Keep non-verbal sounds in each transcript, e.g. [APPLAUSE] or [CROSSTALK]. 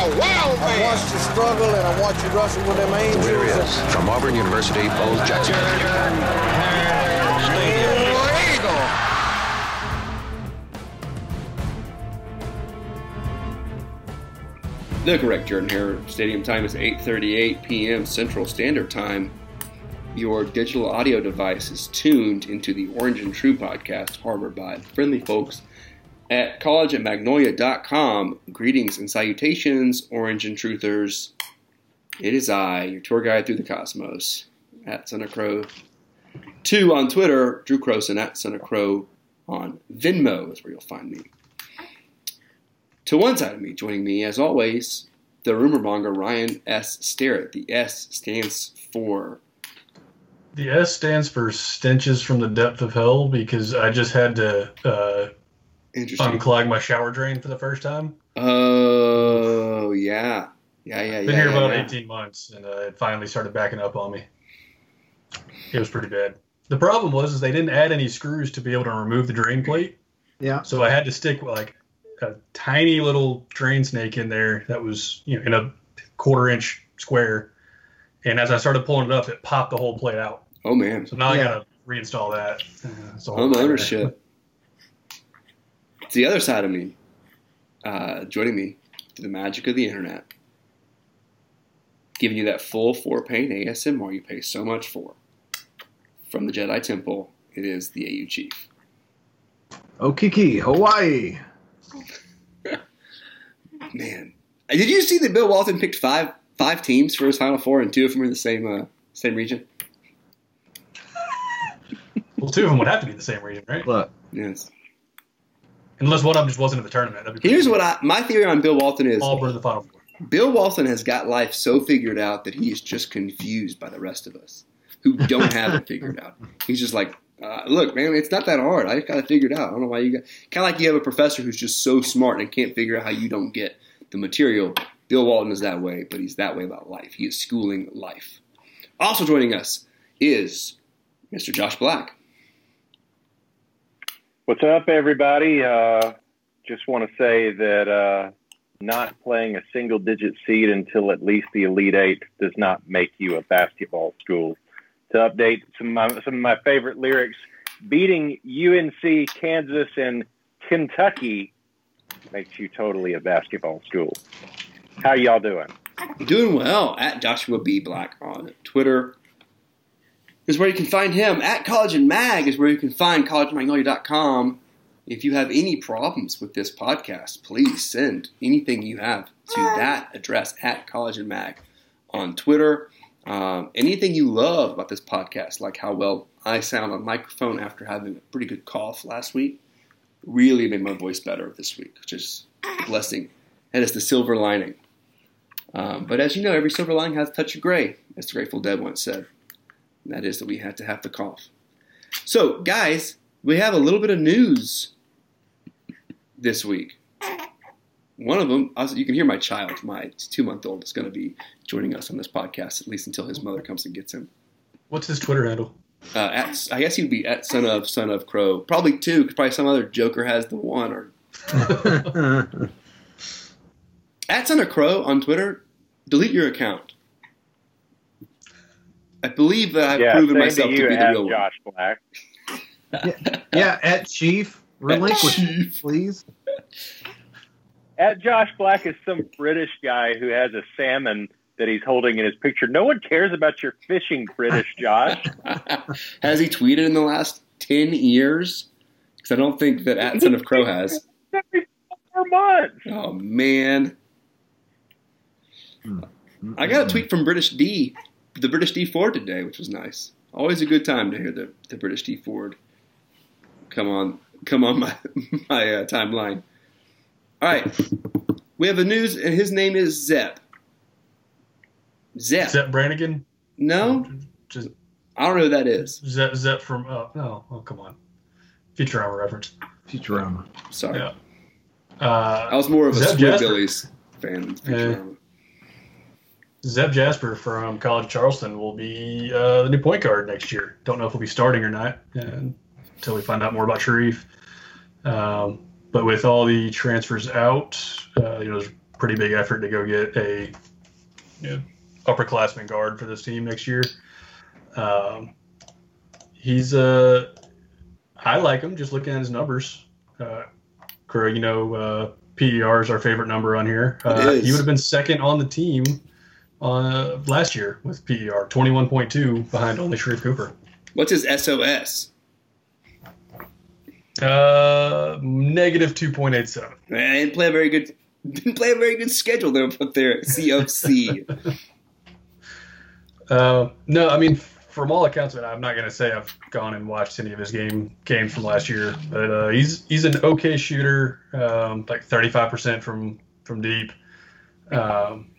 a wild man. I watched you struggle and I watched you wrestle with them angels. The winner is from Auburn University, Bo Jackson. The correct Jordan here. Stadium time is 8:38 p.m. Central Standard Time. Your digital audio device is tuned into the Orange and True podcast, harbored by friendly folks at collegeandmagnolia.com. Greetings and salutations, Orange and Truthers. It is I, your tour guide through the cosmos, at of Crow. Two on Twitter, Drew Croson at of Crow on Venmo is where you'll find me. To one side of me, joining me as always, the rumor monger Ryan S. Starrett. The S stands for The S stands for stenches from the depth of hell because I just had to uh, interesting. unclog my shower drain for the first time. Oh yeah, yeah, yeah, yeah. Been here yeah, about yeah. 18 months, and uh, it finally started backing up on me. It was pretty bad. The problem was is they didn't add any screws to be able to remove the drain plate, Yeah. so I had to stick like a tiny little drain snake in there that was you know in a quarter inch square. And as I started pulling it up, it popped the whole plate out. Oh man, So now Yeah. I gotta reinstall that. Uh, it's a whole home nightmare. ownership. It's the other side of me, uh, joining me through the magic of the internet, giving you that full four pane ASMR you pay so much for. From the Jedi Temple, it is the AU Chief. Okiki, Hawaii. [LAUGHS] Man, did you see that Bill Walton picked five five teams for his Final Four, and two of them are in the same uh, same region? [LAUGHS] Well, two of them would have to be the same region, right? Look, Yes. Unless one of them just wasn't in the tournament. Here's what I my theory on Bill Walton is: Auburn in the final four. Bill Walton has got life so figured out that he is just confused by the rest of us who don't have it figured out. [LAUGHS] He's just like, uh, look, man, it's not that hard. I just got it figured out. I don't know why you got kind of like you have a professor who's just so smart and can't figure out how you don't get the material. Bill Walton is that way, but he's that way about life. He is schooling life. Also joining us is Mr. Josh Black. What's up, everybody? Uh, just want to say that uh, not playing a single digit seed until at least the Elite Eight does not make you a basketball school. To update some of my, some of my favorite lyrics, beating UNC, Kansas, and Kentucky makes you totally a basketball school. How y'all doing? Doing well at Joshua B. Black on Twitter is where you can find him. At College and Mag is where you can find collegemagnolia.com. If you have any problems with this podcast, please send anything you have to that address at College and Mag on Twitter. Um, anything you love about this podcast, like how well I sound on microphone after having a pretty good cough last week, really made my voice better this week, which is a blessing. That is the silver lining. Um, but as you know, every silver lining has a touch of gray, as the Grateful Dead once said. And that is that we had to have the cough. So, guys, we have a little bit of news this week. One of them, also, you can hear my child, my two month old, is going to be joining us on this podcast, at least until his mother comes and gets him. What's his Twitter handle? Uh, at, I guess he would be at son of son of crow, probably two, because probably some other joker has the one, or [LAUGHS] at son of crow on Twitter. Delete your account. I believe that I've yeah, proven myself to to, be the at real one. Josh Black. [LAUGHS] yeah, at Chief, relinquish, Chief. please. At Josh Black is some British guy who has a salmon that he's holding in his picture. No one cares about your fishing, British Josh. [LAUGHS] has he tweeted in the last ten years? Because I don't think that at son of crow has. Every four months. Oh man, I got a tweet from British D, the British D Ford today, which was nice. Always a good time to hear the, the British D Ford come on come on my [LAUGHS] my uh, timeline. All right, we have a news, and his name is Zep. Zep. Zapp Brannigan? No, Just I don't know who that is. Zep, Zep from, oh, no, oh, come on. Futurama reference. Futurama. Sorry, Yeah. Uh, I was more of a Zep Squid Jasper. Fan. than Futurama. Zep Jasper from College of Charleston will be uh, the new point guard next year. Don't know if he'll be starting or not and, until we find out more about Sharife. Um, but with all the transfers out, uh, you know, there's pretty big effort to go get a you know, upperclassman guard for this team next year. Um, he's uh, I like him just looking at his numbers. Uh, Craig, you know, uh, PER is our favorite number on here. Uh, he would have been second on the team uh, last year with PER, 21.2 behind only Sharife Cooper. What's his SOS? Uh, negative 2.87. Man, didn't play a very good. [LAUGHS] Didn't play a very good schedule there up there COC. Uh, no, I mean, from all accounts, and I'm not going to say I've gone and watched any of his game games from last year, but uh, he's he's an okay shooter, um, like 35% from from deep. Um,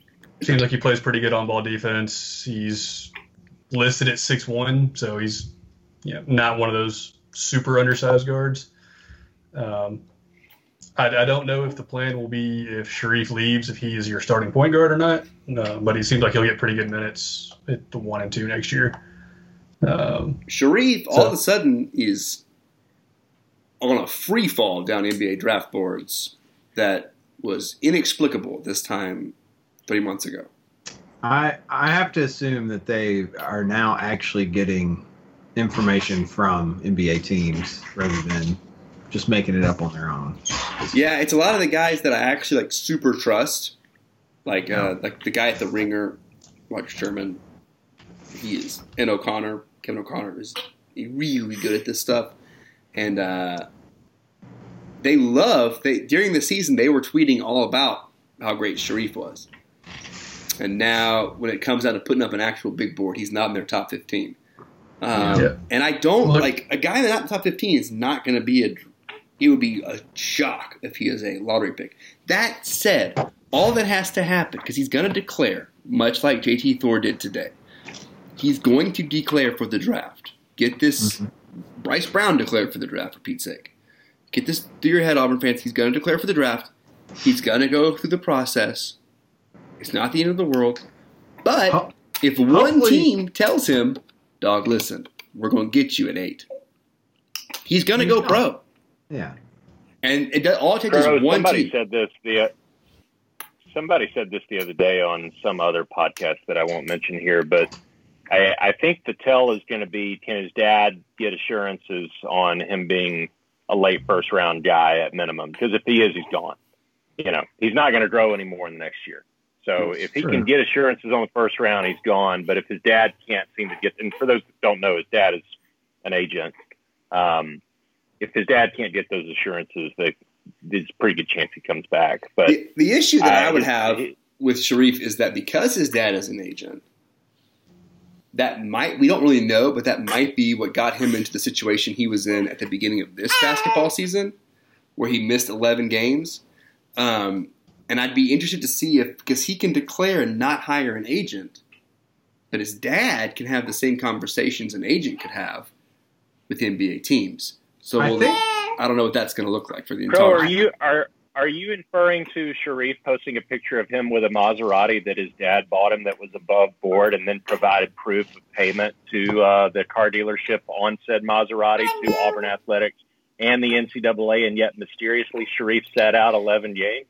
seems like he plays pretty good on ball defense. He's listed at six one, so he's you know, not one of those super undersized guards. Um, I, I don't know if the plan will be if Sharife leaves, if he is your starting point guard or not. Uh, but he seems like he'll get pretty good minutes at the one and two next year. Um, Sharife all of a sudden is on a free fall down NBA draft boards that was inexplicable this time three months ago. I I have to assume that they are now actually getting information from NBA teams rather than just making it up on their own. Yeah, it's a lot of the guys that I actually like super trust, like uh, like the guy at the Ringer, Mark Sherman. He is, and O'Connor, Kevin O'Connor is really good at this stuff, and uh, they love. They during the season they were tweeting all about how great Sharife was, and now when it comes down to putting up an actual big board, he's not in their top fifteen. Um, Yeah. And I don't Look- like a guy that's not in the top fifteen is not going to be a it would be a shock if he is a lottery pick. That said, all that has to happen, because he's going to declare, much like JT Thor did today, he's going to declare for the draft. Get this, Bryce Brown declared for the draft, for Pete's sake. Get this through your head, Auburn fans. He's going to declare for the draft. He's going to go through the process. It's not the end of the world. But Ho- if one hopefully- team tells him, dog, listen, we're going to get you at eight, he's going to go not. pro. Yeah. And it does, all it takes Crow, is one somebody team. said this the uh, somebody said this the other day on some other podcast that I won't mention here, but I, I think the tell is going to be can his dad get assurances on him being a late first round guy at minimum? Because if he is, he's gone. You know, he's not going to grow anymore in the next year. So if he true. can get assurances on the first round, he's gone. But if his dad can't seem to get, and for those that don't know, his dad is an agent. Um, if his dad can't get those assurances, that there's a pretty good chance he comes back. But The, the issue that I, would I- have with Sharife is that because his dad is an agent, that might we don't really know, but that might be what got him into the situation he was in at the beginning of this basketball season, where he missed 11 games. Um, and I'd be interested to see if because he can declare and not hire an agent, but his dad can have the same conversations an agent could have with NBA teams. So I we'll- think- I don't know what that's going to look like for the Crow, entire. are you are are you inferring to Sharife posting a picture of him with a Maserati that his dad bought him that was above board, and then provided proof of payment to uh, the car dealership on said Maserati to Auburn Athletics and the NCAA, and yet mysteriously Sharife sat out 11 games?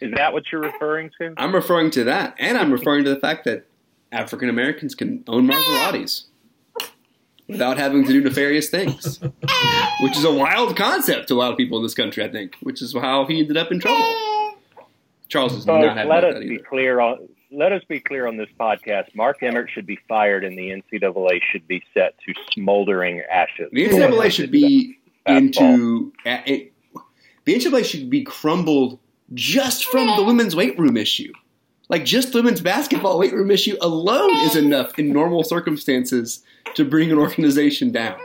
Is that what you're referring to? I'm referring to that, and I'm referring to the fact that African Americans can own Maseratis without having to do nefarious things, which is a wild concept to a lot of people in this country. I think, which is how he ended up in trouble. Charles is Folks, not happy let us that be either. clear on let us be clear on this podcast. Mark Emmert should be fired, and the NCAA should be set to smoldering ashes. The NCAA should be into uh, it, the NCAA should be crumbled just from the women's weight room issue. Like just the women's basketball weight room issue alone is enough in normal circumstances to bring an organization down.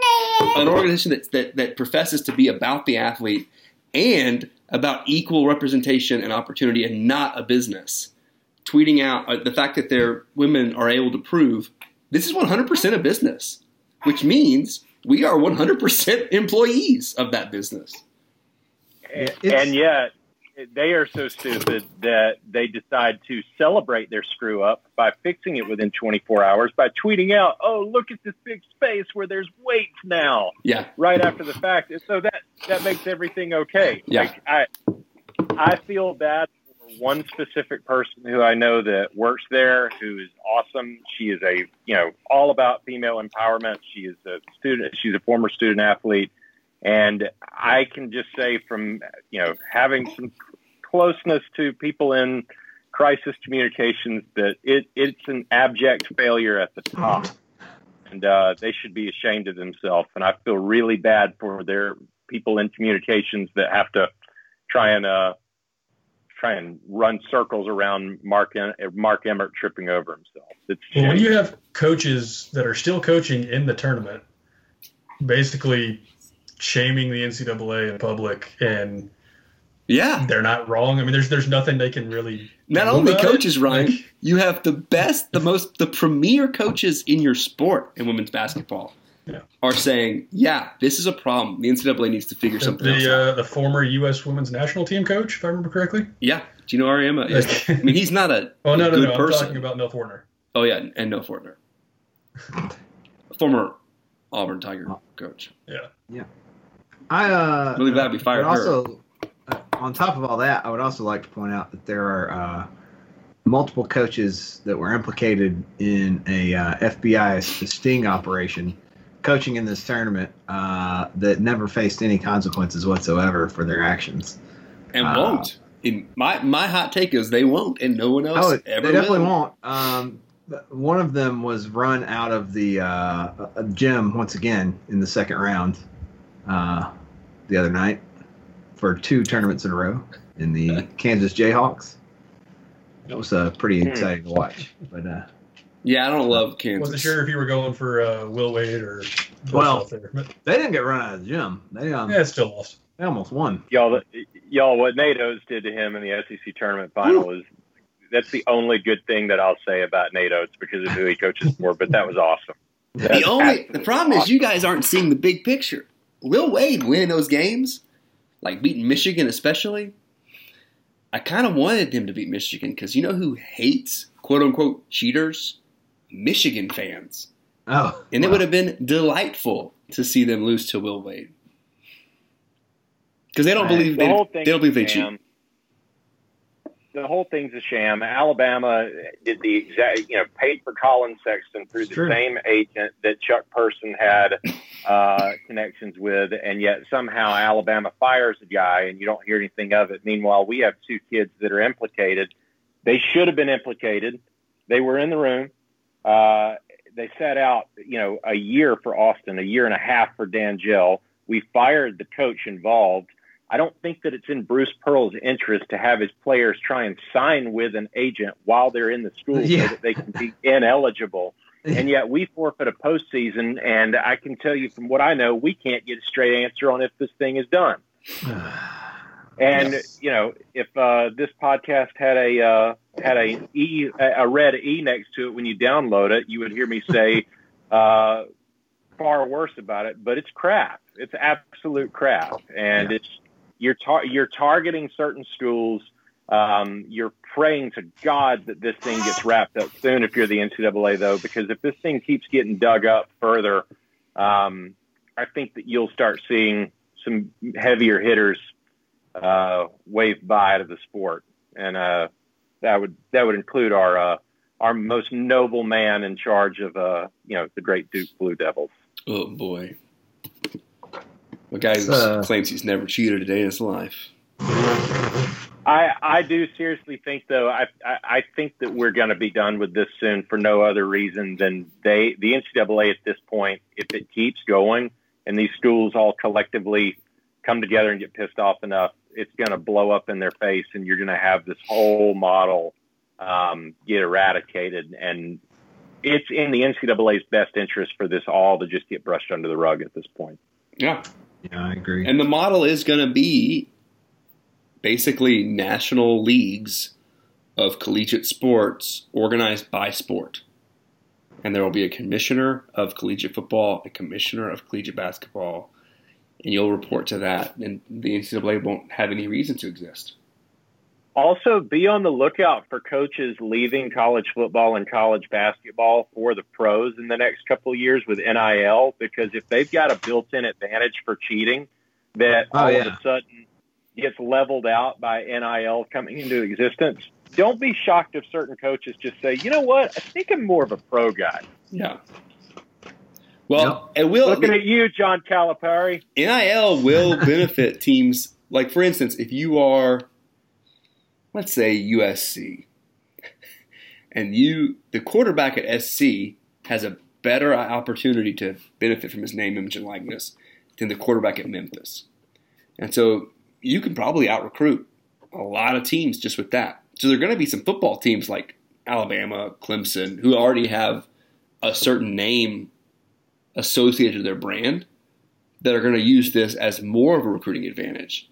An organization that, that, that professes to be about the athlete and about equal representation and opportunity and not a business. Tweeting out uh, the fact that their women are able to prove this is 100% a business, which means we are 100% employees of that business. And, yet, they are so stupid that they decide to celebrate their screw up by fixing it within 24 hours by tweeting out, "Oh, look at this big space where there's weights now." Yeah. Right after the fact, so that that makes everything okay. Yeah. Like I, I feel bad for one specific person who I know that works there who is awesome. She is a you know all about female empowerment. She is a student. She's a former student athlete, and I can just say from you know having some closeness to people in crisis communications that it it's an abject failure at the top, and uh, they should be ashamed of themselves. And I feel really bad for their people in communications that have to try and uh, try and run circles around Mark Mark Emmert tripping over himself. It's well, when you have coaches that are still coaching in the tournament, basically shaming the NCAA in public, and Yeah. they're not wrong. I mean, there's there's nothing they can really. Not only about coaches, it. Ryan, Like, you have the best, the most, the premier coaches in your sport in women's basketball Yeah. are saying, "Yeah, this is a problem. The NCAA needs to figure something else the out." uh, the former U.S. women's national team coach, if I remember correctly. yeah, Geno Auriemma. Is, I mean, he's not a, [LAUGHS] Oh no, a no, good no! person. I'm talking about Nell Fortner. oh yeah, and no Fortner, [LAUGHS] former Auburn Tiger coach. Yeah, yeah. I uh, Really glad we fired but her. also, uh, on top of all that, I would also like to point out that there are uh, multiple coaches that were implicated in a uh, FBI sting operation, coaching in this tournament uh, that never faced any consequences whatsoever for their actions. and Uh, won't. In my my hot take is they won't, and no one else Oh, they ever definitely will. won't. Um, one of them was run out of the uh, uh, gym once again in the second round uh, the other night for two tournaments in a row in the [LAUGHS] Kansas Jayhawks. It was uh, pretty Hmm. exciting to watch. But uh, Yeah, I don't love Kansas. Wasn't sure if you were going for uh, Will Wade or Well- there, but they didn't get run out of the gym. They um, yeah, still lost. they almost won. y'all, y'all, what Nate Oats did to him in the SEC tournament final is that's the only good thing that I'll say about Nate Oats because of who he coaches for. But that was awesome. The only the absolutely problem is you guys aren't seeing the big picture. Will Wade winning those games, like beating Michigan especially. I kind of wanted them to beat Michigan because you know who hates quote unquote cheaters? Michigan fans, Oh, and it wow. would have been delightful to see them lose to Will Wade because they don't believe the they, whole they don't believe they cheat. The whole thing's a sham. Alabama did the exact, you know, paid for Collin Sexton through It's the true. same agent that Chuck Person had uh, [LAUGHS] connections with, and yet somehow Alabama fires the guy, and you don't hear anything of it. Meanwhile, we have two kids that are implicated. They should have been implicated. They were in the room. Uh, they set out, you know, a year for Austin, a year and a half for Danjel. We fired the coach involved. I don't think that it's in Bruce Pearl's interest to have his players try and sign with an agent while they're in the school Yeah. so that they can be [LAUGHS] ineligible. And yet we forfeit a postseason, and I can tell you from what I know, we can't get a straight answer on if this thing is done. [SIGHS] And Yes. you know, if uh, this podcast had a uh, had a e a red e next to it when you download it, you would hear me say [LAUGHS] uh, far worse about it. But it's crap. It's absolute crap, and Yeah. it's you're tar- you're targeting certain schools. Um, you're praying to God that this thing gets wrapped up soon. If you're the NCAA, though, because if this thing keeps getting dug up further, um, I think that you'll start seeing some heavier hitters uh, wave by to the sport, and uh, that would that would include our uh, our most noble man in charge of uh, you know the great Duke Blue Devils. Oh boy, a guy who Uh, claims he's never cheated a day in his life. I I do seriously think though I I, I think that we're going to be done with this soon for no other reason than they the NCAA at this point if it keeps going and these schools all collectively come together and get pissed off enough it's going to blow up in their face and you're going to have this whole model um, get eradicated and it's in the NCAA's best interest for this all to just get brushed under the rug at this point. Yeah, yeah, I agree. And the model is going to be basically national leagues of collegiate sports organized by sport. And there will be a commissioner of collegiate football, a commissioner of collegiate basketball, and you'll report to that, and the NCAA won't have any reason to exist. Also, be on the lookout for coaches leaving college football and college basketball for the pros in the next couple of years with NIL, because if they've got a built in advantage for cheating, that Oh, all yeah. of a sudden gets leveled out by NIL coming into existence, don't be shocked if certain coaches just say, you know what, I think I'm more of a pro guy. Yeah. Well, it will. Looking at you, John Calipari. NIL will benefit teams. Like, for instance, if you are, let's say, USC, and you, the quarterback at SC, has a better opportunity to benefit from his name, image, and likeness than the quarterback at Memphis. And so you can probably out recruit a lot of teams just with that. So there are going to be some football teams like Alabama, Clemson, who already have a certain name associated to their brand that are going to use this as more of a recruiting advantage.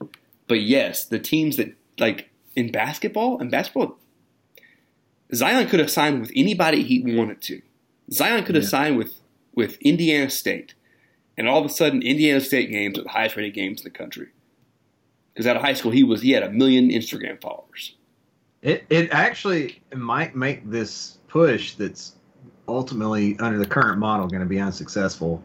But yes, the teams that like in basketball and basketball, Zion could have signed with anybody he wanted to. Zion could have Yeah. signed with with Indiana State, and all of a sudden, Indiana State games are the highest rated games in the country. Because out of high school, he was he had a million Instagram followers. It it actually might make this push that's ultimately under the current model going to be unsuccessful.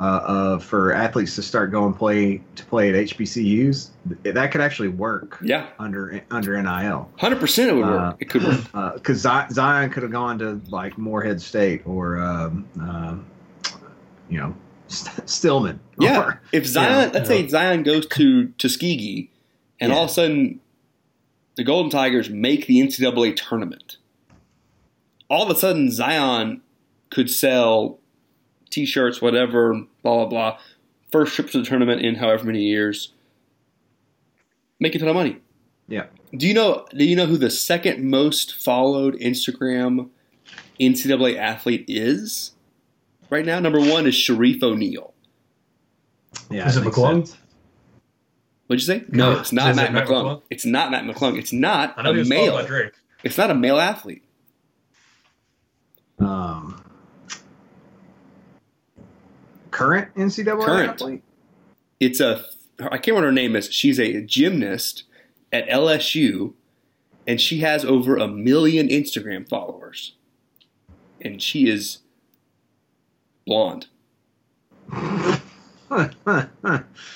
Uh, uh, for athletes to start going play to play at HBCUs, that could actually work Yeah, under under NIL. hundred percent it would work. Uh, it could work. Because Zion could have gone to like Morehead State or um, um, you know St- Stillman. Yeah, Or, [LAUGHS] if Zion, let's yeah. say Zion goes to Tuskegee, and Yeah. all of a sudden the Golden Tigers make the NCAA tournament, all of a sudden Zion could sell T-shirts, whatever, blah blah blah. First trip to the tournament in however many years, make a ton of money. yeah. Do you know? Do you know who the second most followed Instagram NCAA athlete is right now? Number one is Shareef O'Neal. Yeah. Is it makes McClung? sense. What'd you say? No, it's not Is it Matt, Mac McClung. McClung? It's not Mac McClung. It's not I know he a was male. by Drake. It's not a male athlete. Um, current NCAA Current. athlete? It's a I can't remember her name is. She's a gymnast at LSU, and she has over a million Instagram followers, and she is blonde.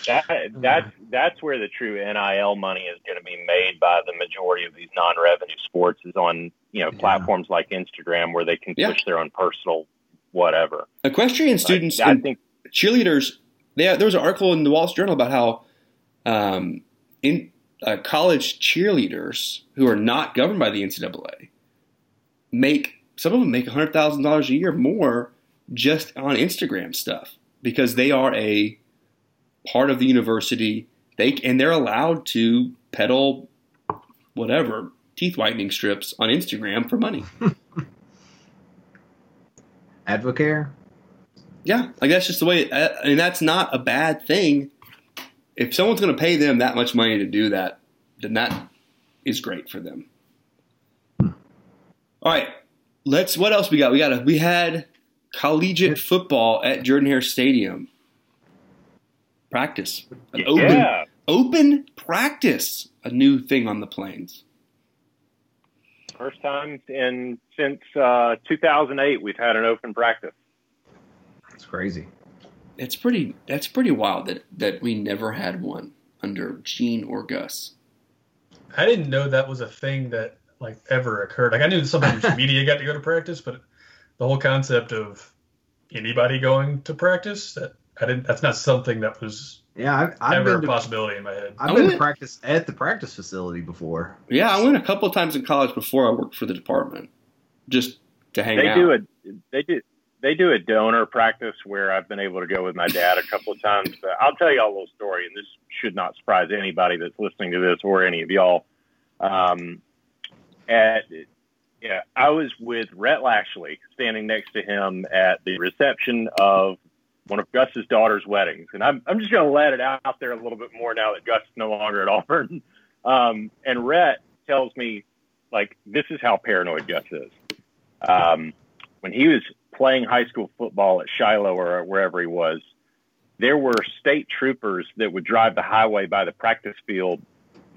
That, that's that's where the true NIL money is going to be made by the majority of these non-revenue sports is on you know Yeah. platforms like Instagram where they can Yeah. push their own personal whatever. Equestrian students I, I think cheerleaders. They, there was an article in the Wall Street Journal about how um, in uh, college cheerleaders who are not governed by the NCAA make some of them make hundred thousand dollars a year more just on Instagram stuff because they are a part of the university. They and they're allowed to peddle whatever teeth whitening strips on Instagram for money. [LAUGHS] Advocare? Yeah, like that's just the way. I I mean, that's not a bad thing. If someone's going to pay them that much money to do that, then that is great for them. All right, let's. What else we got? We got. A, we had collegiate football at Jordan Hare Stadium. Practice, an open, yeah, open practice, a new thing on the plains. first time in since uh, 2008 we've had an open practice. It's crazy. It's pretty. That's pretty wild that that we never had one under Gene or Gus. I didn't know that was a thing that like ever occurred. Like I knew sometimes [LAUGHS] media got to go to practice, but the whole concept of anybody going to practice that I didn't. That's not something that was Yeah, I've, I've ever been a to, possibility in my head. I've I been to practice at the practice facility before. Yeah, I went a couple of times in college before I worked for the department, just to hang They out. They do a they do they do a donor practice where I've been able to go with my dad a couple of times. But I'll tell you all a little story, and this should not surprise anybody that's listening to this or any of y'all. Um, at yeah, I was with Rhett Lashlee standing next to him at the reception of one of Gus's daughter's weddings, and I'm I'm just going to let it out there a little bit more now that Gus is no longer at [LAUGHS] Auburn. Um, and Rhett tells me like this is how paranoid Gus is. Um, when he was playing high school football at Shiloh or wherever he was, there were state troopers that would drive the highway by the practice field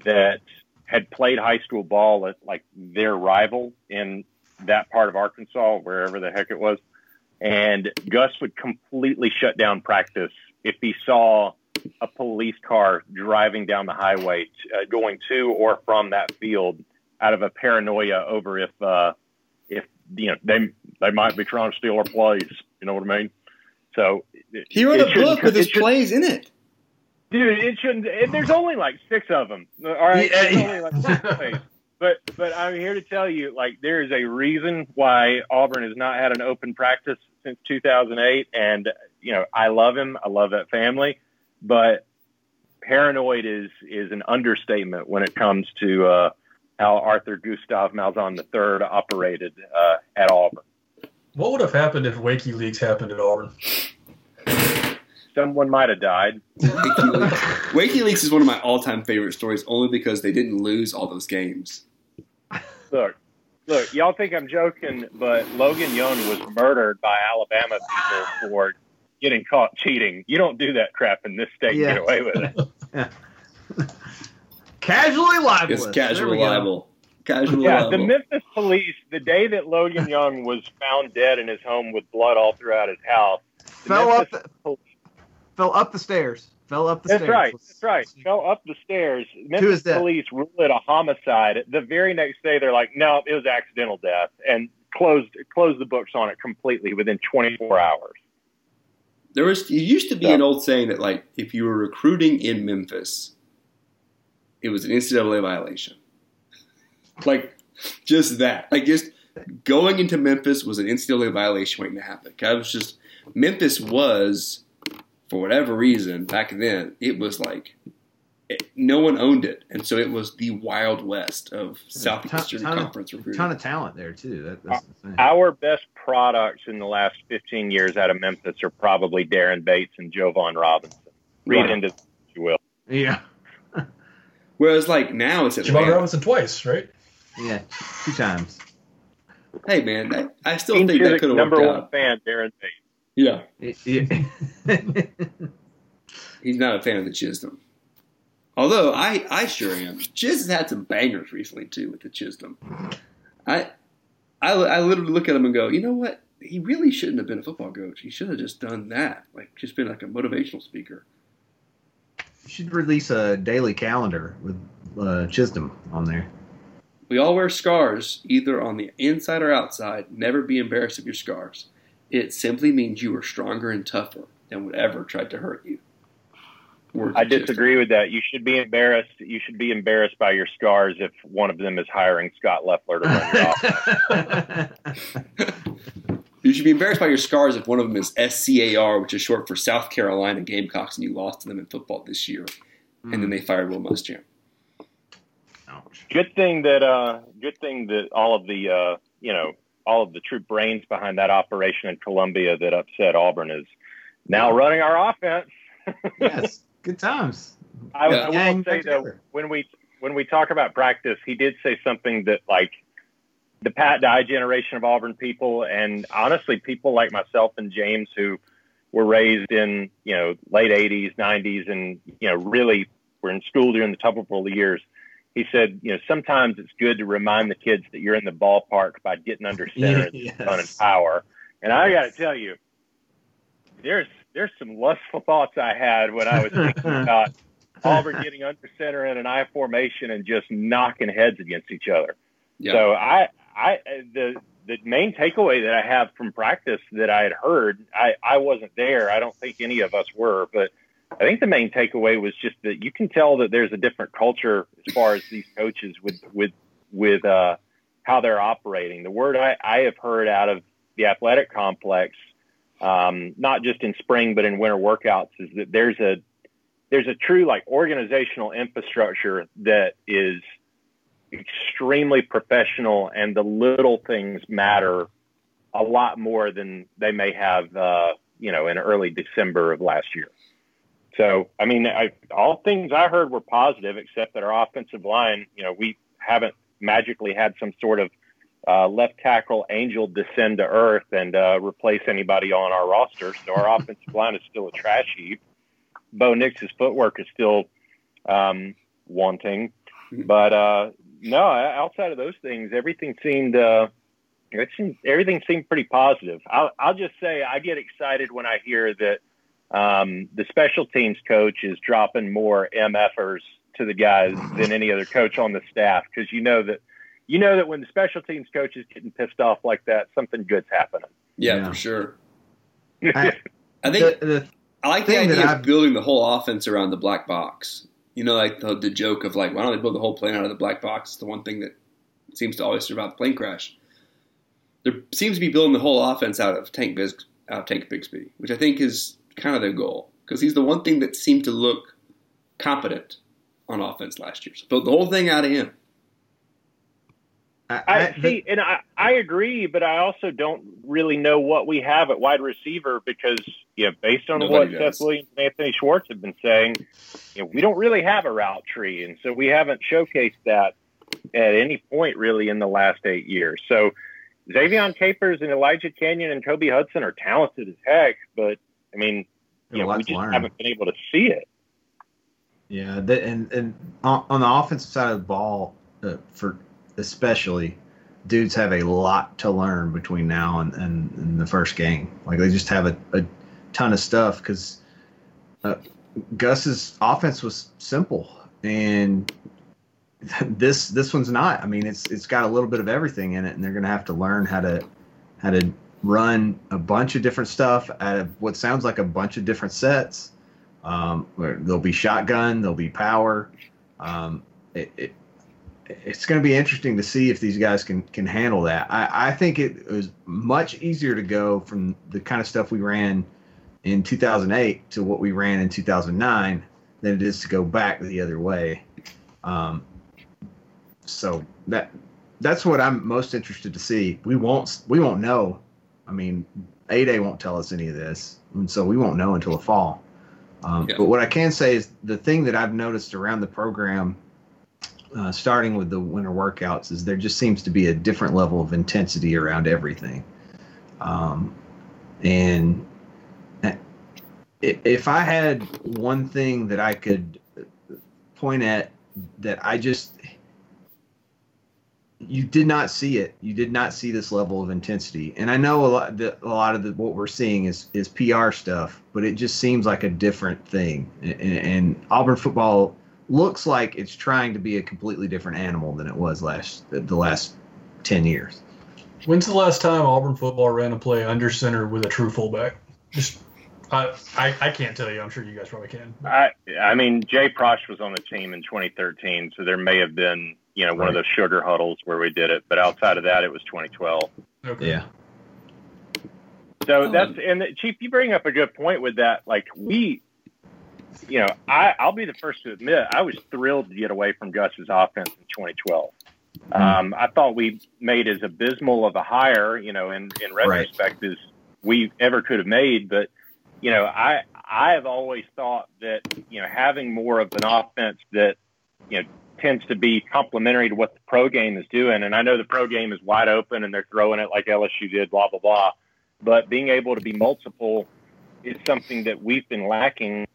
that had played high school ball at like their rival in that part of Arkansas, wherever the heck it was. And Gus would completely shut down practice if he saw a police car driving down the highway, uh, going to or from that field, out of a paranoia over if uh, if you know they they might be trying to steal our plays. You know what I mean? So He wrote a book with his plays in it. Dude, it shouldn't. It, there's only like six of them. All right, Yeah, like. But but I'm here to tell you, like there is a reason why Auburn has not had an open practice since 2008, and you know I love him, I love that family, but paranoid is is an understatement when it comes to uh, how Arthur Gustav Malzahn III operated uh, at Auburn. What would have happened if WikiLeaks happened at Auburn? Someone might have died. WikiLeaks. WikiLeaks is one of my all-time favorite stories, only because they didn't lose all those games. Look, look, y'all think I'm joking, but Logan Young was murdered by Alabama people for getting caught cheating. You don't do that crap in this state. and Yeah. Get away with it. [LAUGHS] Casually libelous. It's There casual libel. Casual Yeah, libel. the Memphis police, the day that Logan Young was found dead in his home with blood all throughout his house, the Fell up, the, police- fell up the stairs. Fell up the That's stairs. right. Let's- That's right. Fell up the stairs. Memphis police ruled it a homicide. The very next day, they're like, "No, it was accidental death," and closed closed the books on it completely within 24 hours. There was it used to be Yeah. an old saying that like if you were recruiting in Memphis, it was an NCAA violation. Like just that, like just going into Memphis was an NCAA violation waiting to happen. 'Cause I was just Memphis was for whatever reason back then it was like it, no one owned it, and so it was the wild west of Southeastern ton of- Conference recruiting. ton of talent there too. That, that's the. Our best products in the last 15 years out of Memphis are probably Daren Bates and Jovon Robinson. Read Right. into if you will. Yeah, Whereas like now it's Jamal Atlanta. Robinson twice, right? yeah, two times. Hey man, I, I still Team think that Chizik could have number worked one fan, Daren Bates. Yeah. Yeah. [LAUGHS] He's not a fan of the Chisholm. Although I, I sure am. Chiz has had some bangers recently too with the Chisholm. I, I, I literally look at him and go, you know what? He really shouldn't have been a football coach. He should have just done that, like just been like a motivational speaker. You should release a daily calendar with uh, Chizik on there. We all wear scars, either on the inside or outside. Never be embarrassed of your scars. It simply means you are stronger and tougher than whatever tried to hurt you. Words I of Chizik. disagree with that. You should be embarrassed. You should be embarrassed by your scars if one of them is hiring Scot Loeffler to run your offense. [LAUGHS] [LAUGHS] You should be embarrassed by your scars if one of them is SCAR, which is short for South Carolina Gamecocks, and you lost to them in football this year. And then they fired Will Muschamp. Ouch. Good thing that uh, good thing that all of the uh, you know all of the true brains behind that operation in Columbia that upset Auburn is now running our offense. yes, [LAUGHS] good times. I, Yeah. I will Gang say back though, when we when we talk about practice, he did say something that like the Pat Dye generation of Auburn people, and honestly, people like myself and James who were raised in you know late '80s, '90s, and you know really were in school during the Tuberville years. He said, you know, sometimes it's good to remind the kids that you're in the ballpark by getting under [LAUGHS] center and Yes. running power. And I got to tell you, there's there's some lustful thoughts I had when I was thinking [LAUGHS] about Auburn getting under center in an I formation and just knocking heads against each other. Yeah. So I, I, the the main takeaway that I have from practice that I had heard, I, I wasn't there. I don't think any of us were, but I think the main takeaway was just that you can tell that there's a different culture as far as these coaches with with with uh, how they're operating. The word I, I have heard out of the athletic complex, um, not just in spring but in winter workouts, is that there's a there's a true like organizational infrastructure that is extremely professional and the little things matter a lot more than they may have uh, you know in early December of last year. So I mean I, all things I heard were positive except that our offensive line you know we haven't magically had some sort of uh, left tackle angel descend to earth and uh, replace anybody on our roster. So our [LAUGHS] offensive line is still a trash heap. Bo Nix's footwork is still um, wanting, but uh, no, outside of those things, everything seemed uh, it seemed, everything seemed pretty positive. I'll, I'll just say I get excited when I hear that Um, the special teams coach is dropping more MFers to the guys than any other coach on the staff because you know that you know that when the special teams coach is getting pissed off like that, something good's happening. Yeah, Yeah. for sure. I, [LAUGHS] I think the, the, I like the idea of I've- building the whole offense around the black box. You know, like the, the joke of like, why don't they build the whole plane out of the black box? It's the one thing that seems to always survive the plane crash. There seems to be building the whole offense out of Tank Bis- out of Tank Bigsby, which I think is kind of their goal because he's the one thing that seemed to look competent on offense last year. So build the whole thing out of him. I, I I- see, and I, I agree, but I also don't really know what we have at wide receiver because, you know, based on what does. Seth Williams and Anthony Schwartz have been saying, you know, we don't really have a route tree, and so we haven't showcased that at any point really in the last eight years. So Xavion Capers and Elijah Canion and Kobe Hudson are talented as heck, but I mean, There's you know, we just learn. haven't been able to see it. Yeah, the, and and on, on the offensive side of the ball, uh, for especially, dudes have a lot to learn between now and, and, and the first game. Like they just have a, a ton of stuff because uh, Gus's offense was simple, and [LAUGHS] this this one's not. I mean, it's it's got a little bit of everything in it, and they're to have to learn how to how to run a bunch of different stuff out of what sounds like a bunch of different sets. Um, there'll be shotgun, there'll be power. Um, it, it, it's going to be interesting to see if these guys can can handle that. I, I think it was much easier to go from the kind of stuff we ran in 2008 to what we ran in 2009 than it is to go back the other way. Um, so that that's what I'm most interested to see. We won't we won't know. I mean, A Day won't tell us any of this, and so we won't know until the fall. Um, Yeah. But what I can say is the thing that I've noticed around the program, uh, starting with the winter workouts, is there just seems to be a different level of intensity around everything. Um, and if I had one thing that I could point at that I just you did not see it. You did not see this level of intensity. And I know a lot the, a lot of the, what we're seeing is is PR stuff, but it just seems like a different thing. And, and Auburn football looks like it's trying to be a completely different animal than it was last the, the last 10 years. When's the last time Auburn football ran a play under center with a true fullback? Just, I, I, I can't tell you. I'm sure you guys probably can. I, I mean, Jay Prosch was on the team in 2013, so there may have been, you know, one of those sugar huddles where we did it. But outside of that, it was 2012. Okay. Yeah. So Um, that's and Chief, you bring up a good point with that. Like we, you know, I I'll be the first to admit I was thrilled to get away from Gus's offense in 2012. Um, I thought we made as abysmal of a hire, you know, in in Right. retrospect as we ever could have made. But you know, I I have always thought that you know having more of an offense that you know tends to be complementary to what the pro game is doing. And I know the pro game is wide open and they're throwing it like LSU did, blah blah blah. But being able to be multiple is something that we've been lacking.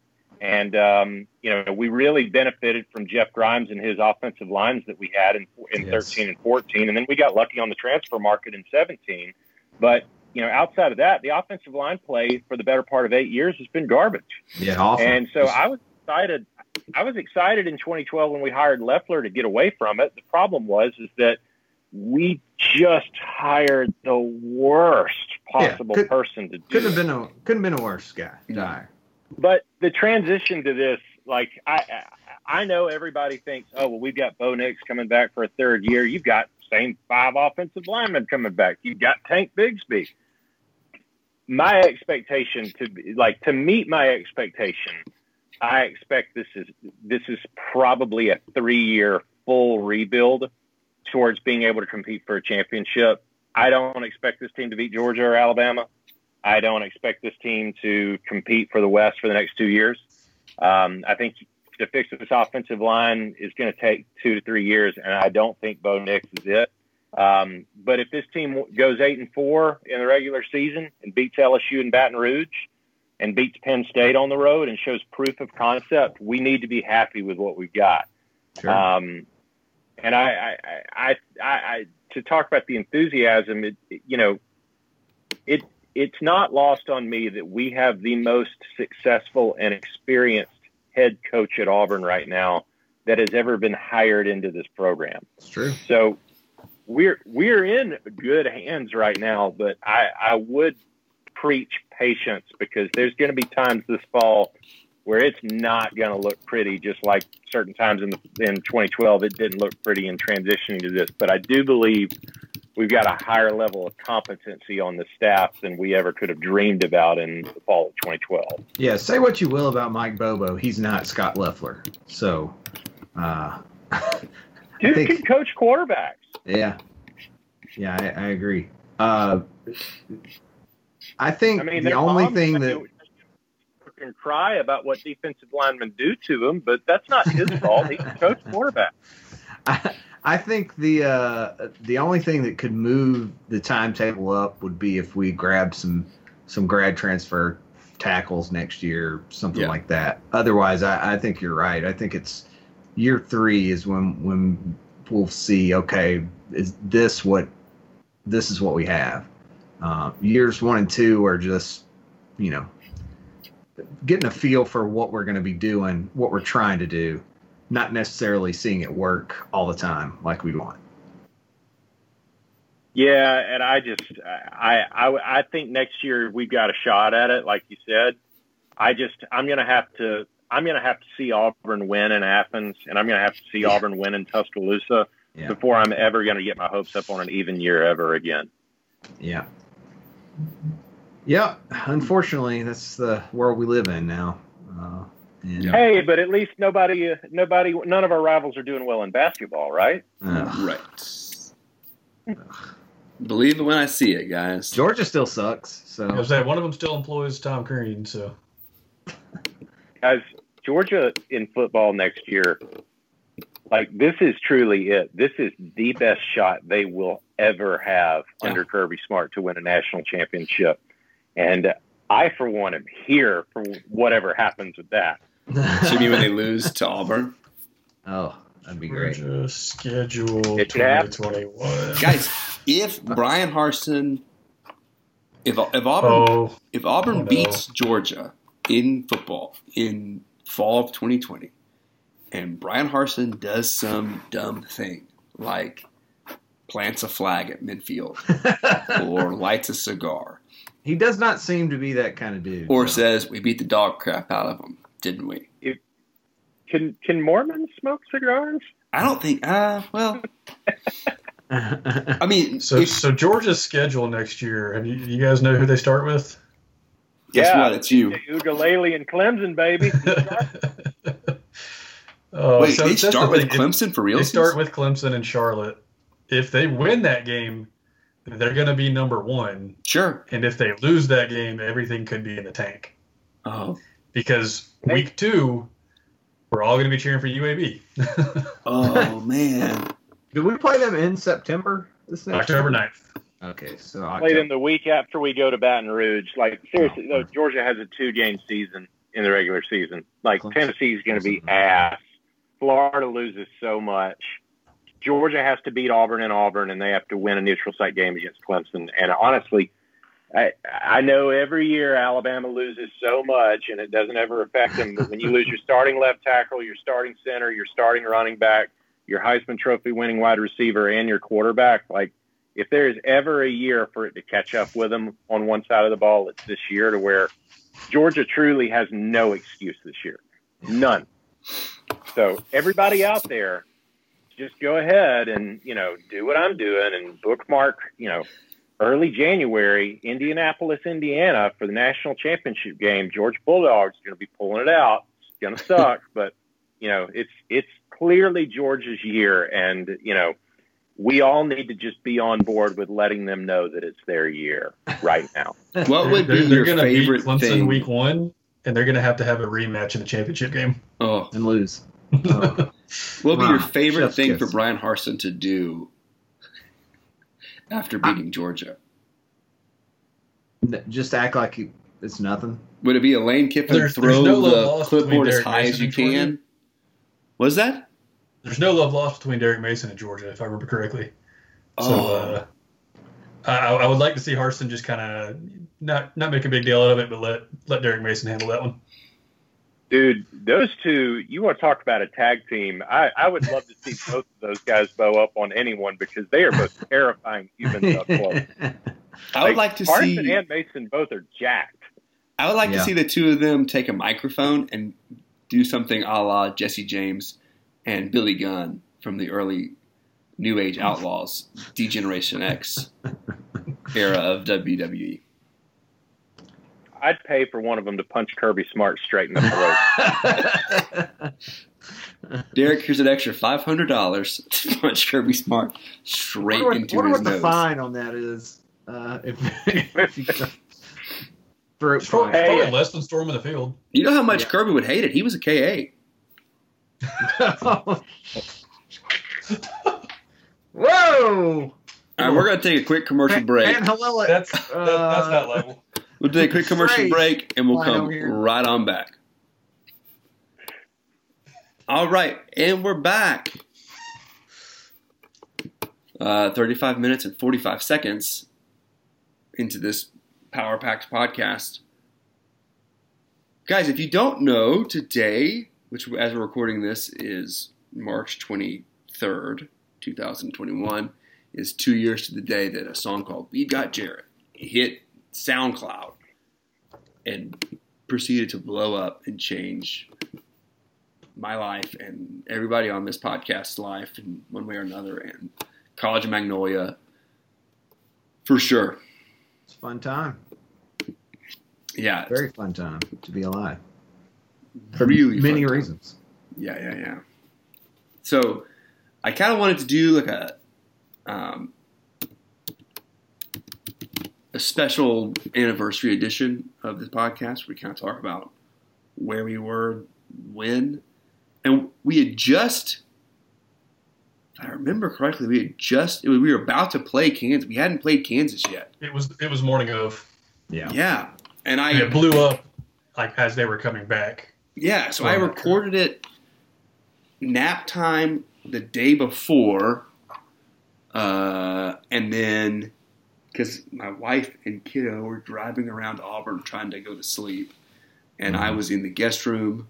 And um, you know, we really benefited from Jeff Grimes and his offensive lines that we had in, in Yes. 13 and 14, and then we got lucky on the transfer market in 17. But you know, outside of that, the offensive line play for the better part of eight years has been garbage. Yeah. Awful. And so I was excited. I was excited in 2012 when we hired Loeffler to get away from it. The problem was is that we just hired the worst Yeah, possible could- person to do couldn't have it. been a couldn't have been a worse guy. No. But the transition to this, like I, I know everybody thinks, oh well, we've got Bo Nix coming back for a third year. You've got same five offensive linemen coming back. You've got Tank Bigsby. My expectation to be like to meet my expectation, I expect this is this is probably a three year full rebuild towards being able to compete for a championship. I don't expect this team to beat Georgia or Alabama. I don't expect this team to compete for the West for the next two years. Um, I think to fix this offensive line is going to take two to three years, and I don't think Bo Nix is it. Um, but if this team goes eight and four in the regular season and beats LSU and Baton Rouge and beats Penn State on the road and shows proof of concept, we need to be happy with what we've got. Sure. Um, and I, I, I, I, to talk about the enthusiasm, it, it- you know, it, it's not lost on me that we have the most successful and experienced head coach at Auburn right now that has ever been hired into this program. It's true. So we're we're in good hands right now, but I, I would preach patience because there's going to be times this fall where it's not going to look pretty, just like certain times in the, in 2012 it didn't look pretty in transitioning to this. But I do believe we've got a higher level of competency on the staff than we ever could have dreamed about in the fall of 2012. Yeah, say what you will about Mike Bobo, he's not Scot Loeffler. So, uh, [LAUGHS] Dude think- can coach quarterbacks. yeah, yeah, I, I agree. Uh, I think I mean, the only thing that would cry about what defensive linemen do to him, but that's not his fault. He can coach quarterback. [LAUGHS] I, I think the uh, the only thing that could move the timetable up would be if we grab some some grad transfer tackles next year, something Yeah. like that. Otherwise, I, I think you're right. I think it's year three is when when we'll see. Okay, is this what this is what we have? Uh, years one and two are just you know getting a feel for what we're going to be doing, what we're trying to do not necessarily seeing it work all the time like we want. Yeah, and I just I, I I think next year we've got a shot at it, like you said. I just I'm gonna have to I'm gonna have to see Auburn win in Athens, and I'm gonna have to see Yeah. Auburn win in Tuscaloosa Yeah. before I'm ever gonna get my hopes up on an even year ever again. Yeah. Yeah. Unfortunately, that's the world we live in now. Uh, Yeah. Hey, but at least nobody nobody none of our rivals are doing well in basketball, right? uh, Right. [LAUGHS] Believe it when I see it, guys. Georgia still sucks. So I was saying one of them still employs Tom Crean, so [LAUGHS] guys, Georgia in football next year, like this is truly it. This is the best shot they will ever have Yeah. under Kirby Smart to win a national championship. And I, for one, am here for whatever happens with that. [LAUGHS] Should be when they lose to Auburn. oh, that'd be great. Schedule It could happen. 2021. Guys, if Bryan Harsin, if if Auburn Oh, if Auburn Oh, no. beats Georgia in football in fall of 2020, and Bryan Harsin does some dumb thing like plants a flag at midfield [LAUGHS] or lights a cigar he does not seem to be that kind of dude. or so. says we beat the dog crap out of them, didn't we? Can can Mormons smoke cigars? I don't think. Uh, well, [LAUGHS] I mean, so if, so Georgia's schedule next year. Have you, you guys know who they start with? guess Yeah. what? It's you. Ukulele and Clemson, baby. [LAUGHS] Oh, Wait, so they that's the start with thing. Clemson for real? They start with Clemson and Charlotte. If they win that game, they're going to be number one. sure. And if they lose that game, everything could be in the tank. Oh, Because week two, we're all going to be cheering for UAB. [LAUGHS] oh man. Do we play them in September? This next October year? 9th. Okay, so Played October. them the week after we go to Baton Rouge. Like seriously, Oh. though, Georgia has a two game season in the regular season. Like Clemson. Tennessee's going to be ass. Florida loses so much. Georgia has to beat Auburn and Auburn, and they have to win a neutral site game against Clemson. And honestly, I I know every year Alabama loses so much, and it doesn't ever affect them. But when you lose your starting left tackle, your starting center, your starting running back, your Heisman Trophy winning wide receiver, and your quarterback, like if there's ever a year for it to catch up with them on one side of the ball, it's this year to where Georgia truly has no excuse this year. None. So everybody out there, just go ahead and, you know, do what I'm doing and bookmark, you know, early January, Indianapolis, Indiana for the national championship game. George Bulldogs going to be pulling it out. It's going [LAUGHS] to suck, but you know, it's it's clearly George's year and, you know, we all need to just be on board with letting them know that it's their year right now. [LAUGHS] What would be They're, they're your going to beat favorite Clemson thing? week one, and they're going to have to have a rematch in the championship game. Oh, and lose. [LAUGHS] What would be Wow. your favorite thing kiss. for Bryan Harsin to do after beating Georgia? Just act like you- it's nothing. Would it be a Lane Kiffin There's- throw there's no the clipboard as Derek high as you can? Was that? There's no love lost between Derek Mason and Georgia, if I remember correctly. So Oh. uh, I, I would like to see Harsin just kind of not not make a big deal out of it, but let let Derek Mason handle that one. Dude, those two, you want to talk about a tag team. I, I would love to see both of those guys bow up on anyone because they are both [LAUGHS] terrifying humans up close. I would like to Carson see. and Mason both are jacked. I would like Yeah. to see the two of them take a microphone and do something a la Jesse James and Billy Gunn from the early New Age [LAUGHS] Outlaws, D-Generation X era of. WWE. I'd pay for one of them to punch Kirby Smart straight in the throat. [LAUGHS] Derek, here's an extra five hundred dollars to punch Kirby Smart straight wonder what, into wonder his what the nose. fine on that is. Uh, if, [LAUGHS] if you throat It's probably, punch. Hey. probably less than storm in the field. You know how much Yeah. Kirby would hate it? He was a KA. [LAUGHS] Whoa! All right, we're going to take a quick commercial break. And hello, That's that, that's that level. We'll do a quick commercial break and we'll come right on back. All right, and we're back. Uh, 35 minutes and 45 seconds into this Power Packed podcast. Guys, if you don't know, today, which as we're recording this is March 23rd, 2021, is two years to the day that a song called We Got Jared hit SoundCloud and proceeded to blow up and change my life and everybody on this podcast's life in one way or another and College and Magnolia for sure. It's a fun time. Yeah, Very fun time to be alive. for really Many fun time. reasons. Yeah, yeah, yeah. So I kind of wanted to do like a um, a special anniversary edition of this podcast we kind of talk about where we were, when, and we had just. If I remember correctly, we had just we were about to play Kansas. We hadn't played Kansas yet. It was it was morning of. Yeah. Yeah, and I And it blew up like as they were coming back. Yeah, so Oh, I okay. recorded it nap time the day before, uh, and then because my wife and kiddo were driving around Auburn trying to go to sleep, and I mm-hmm. was in the guest room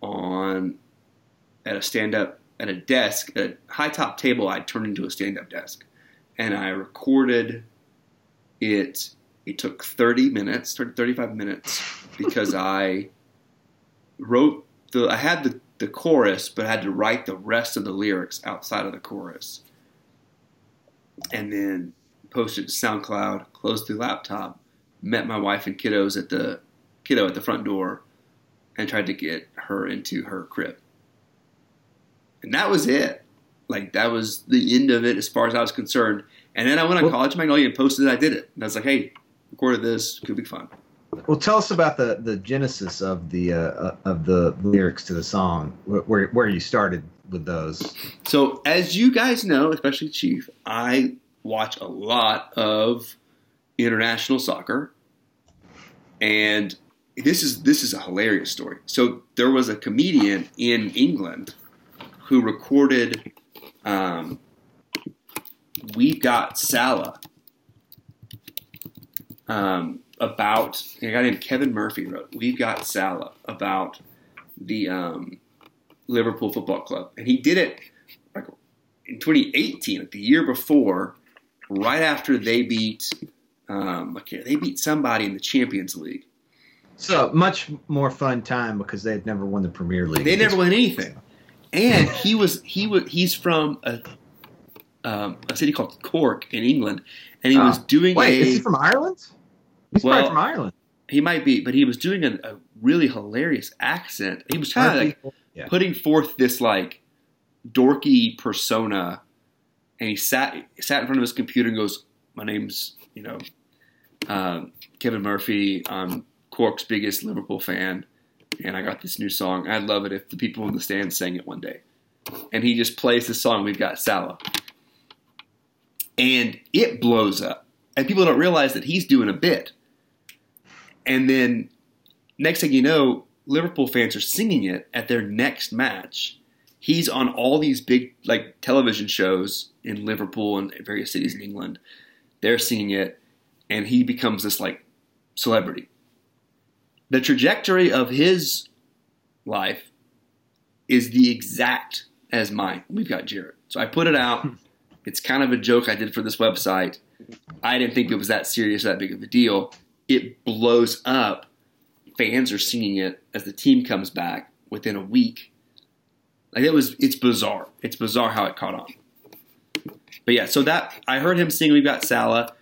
on at a stand up at a desk, at a high top table I turned into a stand up desk, and I recorded it. It took 30 minutes, 30, 35 minutes, [LAUGHS] because I wrote the I had the, the chorus, but I had to write the rest of the lyrics outside of the chorus. And then posted to SoundCloud, closed the laptop, met my wife and kiddos at the kiddo at the front door, and tried to get her into her crib. And that was it. Like that was the end of it as far as I was concerned. And then I went on Well- College Magnolia and posted that I did it. And I was like, hey, recorded this, could be fun. Well, tell us about the, the genesis of the uh, uh, of the lyrics to the song. Where, where where you started with those. So, as you guys know, especially Chief, I watch a lot of international soccer, and this is this is a hilarious story. So, there was a comedian in England who recorded um, "We Got Salah" um, about a guy named Kevin Murphy wrote "We Got Salah" about the um, Liverpool Football Club, and he did it in 2018, like the year before, right after they beat um, okay, they beat somebody in the Champions League. So much more fun time because they had never won the Premier League. They never won anything, and he was he was he's from a um, a city called Cork in England, and he was Oh. doing Wait, a is he from Ireland? He's Well, probably from Ireland. he might be, but he was doing a, a really hilarious accent. He was kind of like yeah. putting forth this like dorky persona, and he sat sat in front of his computer and goes, "My name's you know um, Kevin Murphy. I'm Cork's biggest Liverpool fan, and I got this new song. I'd love it if the people in the stands sang it one day." And he just plays the song. We've got Salah, and it blows up, and people don't realize that he's doing a bit. And then next thing you know, Liverpool fans are singing it at their next match. He's on all these big like television shows in Liverpool and various cities in England. They're singing it, and he becomes this like celebrity. The trajectory of his life is the exact as mine. We've got Jared. So I put it out. Hmm. It's kind of a joke I did for this website. I didn't think it was that serious, that big of a deal. It blows up. Fans are singing it as the team comes back within a week. Like it was, it's bizarre. It's bizarre how it caught on. But yeah, so that I heard him sing. We've got Salah.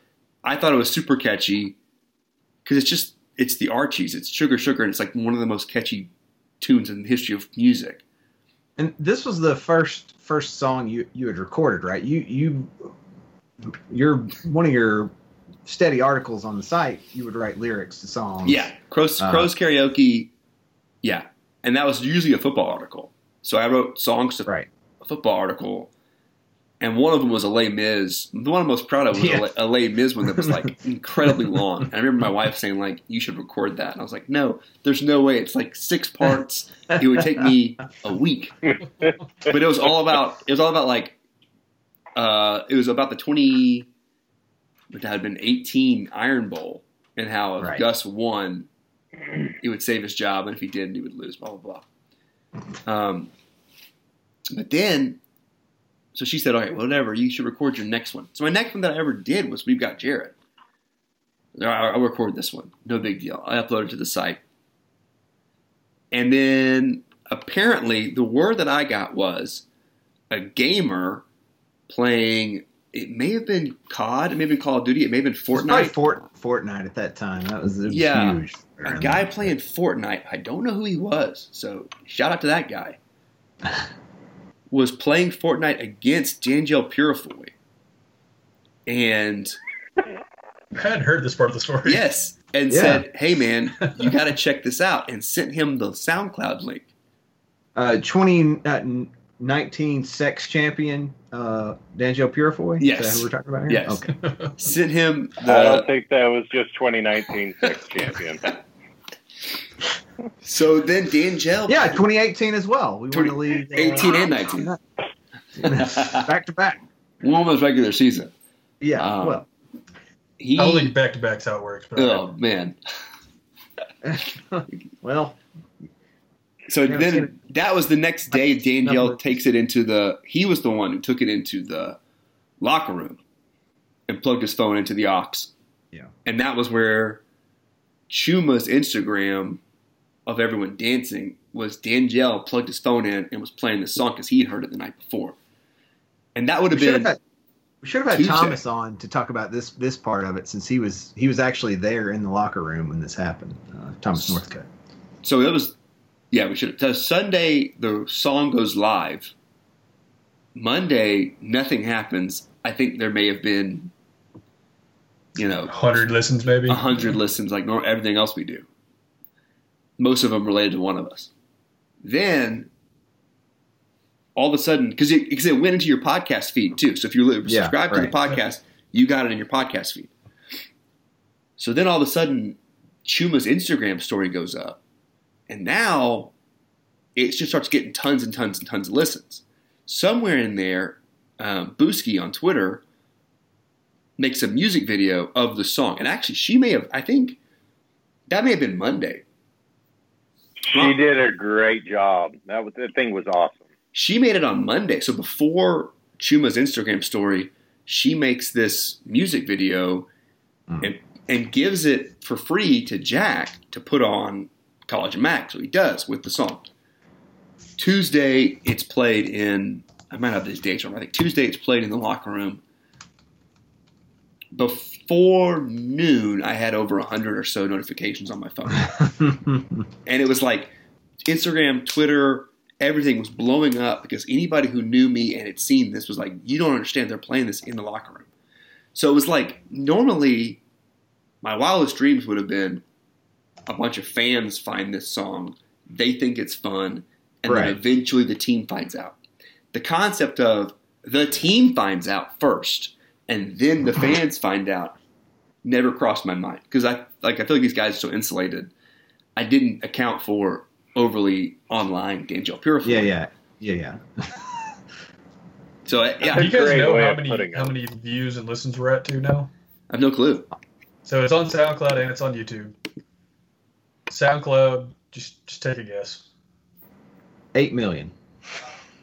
I thought it was super catchy because it's just it's the Archies. It's Sugar Sugar, and it's like one of the most catchy tunes in the history of music. And this was the first first song you you had recorded, right? You you you're one of your steady articles on the site. You would write lyrics to songs. Yeah, Crows, Uh, Crows karaoke. Yeah, and that was usually a football article. So I wrote songs to Right. a football article, and one of them was a Les Mis. The one I'm most proud of was Yeah. a, a Les Mis one that was like [LAUGHS] incredibly long. And I remember my wife saying like, "You should record that." And I was like, "No, there's no way. It's like six parts. it would take me a week." But it was all about it was all about like uh, it was about the twenty that had been eighteen Iron Bowl and how if Right. Gus won, it would save his job, and if he didn't, he would lose. Blah blah blah. Um, but then, so she said, "All right, whatever. You should record your next one." So my next one that I ever did was "We've Got Jared." I'll record this one. No big deal. I uploaded to the site, and then apparently the word that I got was a gamer playing. It may have been COD. It may have been Call of Duty. It may have been It was probably Fortnite. Fort, Fortnite at that time. That was, it was Yeah. huge. A guy playing Fortnite. I don't know who he was. So shout out to that guy. [LAUGHS] Was playing Fortnite against Danjel Purifoy. And I hadn't heard this part of the story. yes, and Yeah. said, "Hey man, you got to check this out," and sent him the SoundCloud link. Uh, 2019 sex champion, uh, D'Angelo Purifoy? Is Yes. that who we're talking about here? Yes. Okay. [LAUGHS] Sent him I don't think that was just 2019 sex [LAUGHS] champion. [LAUGHS] So then Danjel. Yeah, 2018 as well. We won the league. uh, 18 and 19. back to back. One was regular season. Yeah. Um, well, He. I don't think back to back's how it works. But Oh man. well, So then that was the next day. Danjel takes it into the. He was the one who took it into the locker room and plugged his phone into the aux. Yeah. And that was where Chuma's Instagram of everyone dancing was Danjel plugged his phone in and was playing the song because he had heard it the night before. And that would have been had, we should have had Tuesday. Thomas on to talk about this this part of it since he was he was actually there in the locker room when this happened. Uh, Thomas Northcutt. so it was yeah we should so sunday the song goes live monday nothing happens. I think there may have been you know 100 listens maybe. a hundred listens like everything else we do. Most of them related to one of us. Then all of a sudden because it, 'cause it went into your podcast feed too. So if you li- Yeah, subscribe to the podcast you got it in your podcast feed. So then all of a sudden chuma's instagram story goes up and now it just starts getting tons and tons and tons of listens somewhere in there um, Booski on twitter makes a music video of the song and actually she may have i think that may have been monday She did a great job. That was that thing was awesome. she made it on Monday. So before Chuma's Instagram story, she makes this music video Mm. and and gives it for free to Jack to put on College and Mag. So he does with the song. Tuesday, it's played in. I might have these dates wrong. I think Tuesday it's played in the locker room. Before noon, I had over hundred or so notifications on my phone [LAUGHS] and it was like Instagram, Twitter, everything was blowing up because anybody who knew me and had seen this was like, "You don't understand. They're playing this in the locker room." So it was like normally, my wildest dreams would have been a bunch of fans find this song, they think it's fun, and Right. then eventually the team finds out. The concept of the team finds out first, and then the fans find out never crossed my mind because I like I feel like these guys are so insulated. I didn't account for overly online D'Angelo Purifier. yeah, yeah, yeah, yeah. [LAUGHS] So yeah, Do you guys know how many how many views and listens we're at to now? I have no clue. So it's on SoundCloud and it's on YouTube. SoundCloud, just just take a guess. Eight million.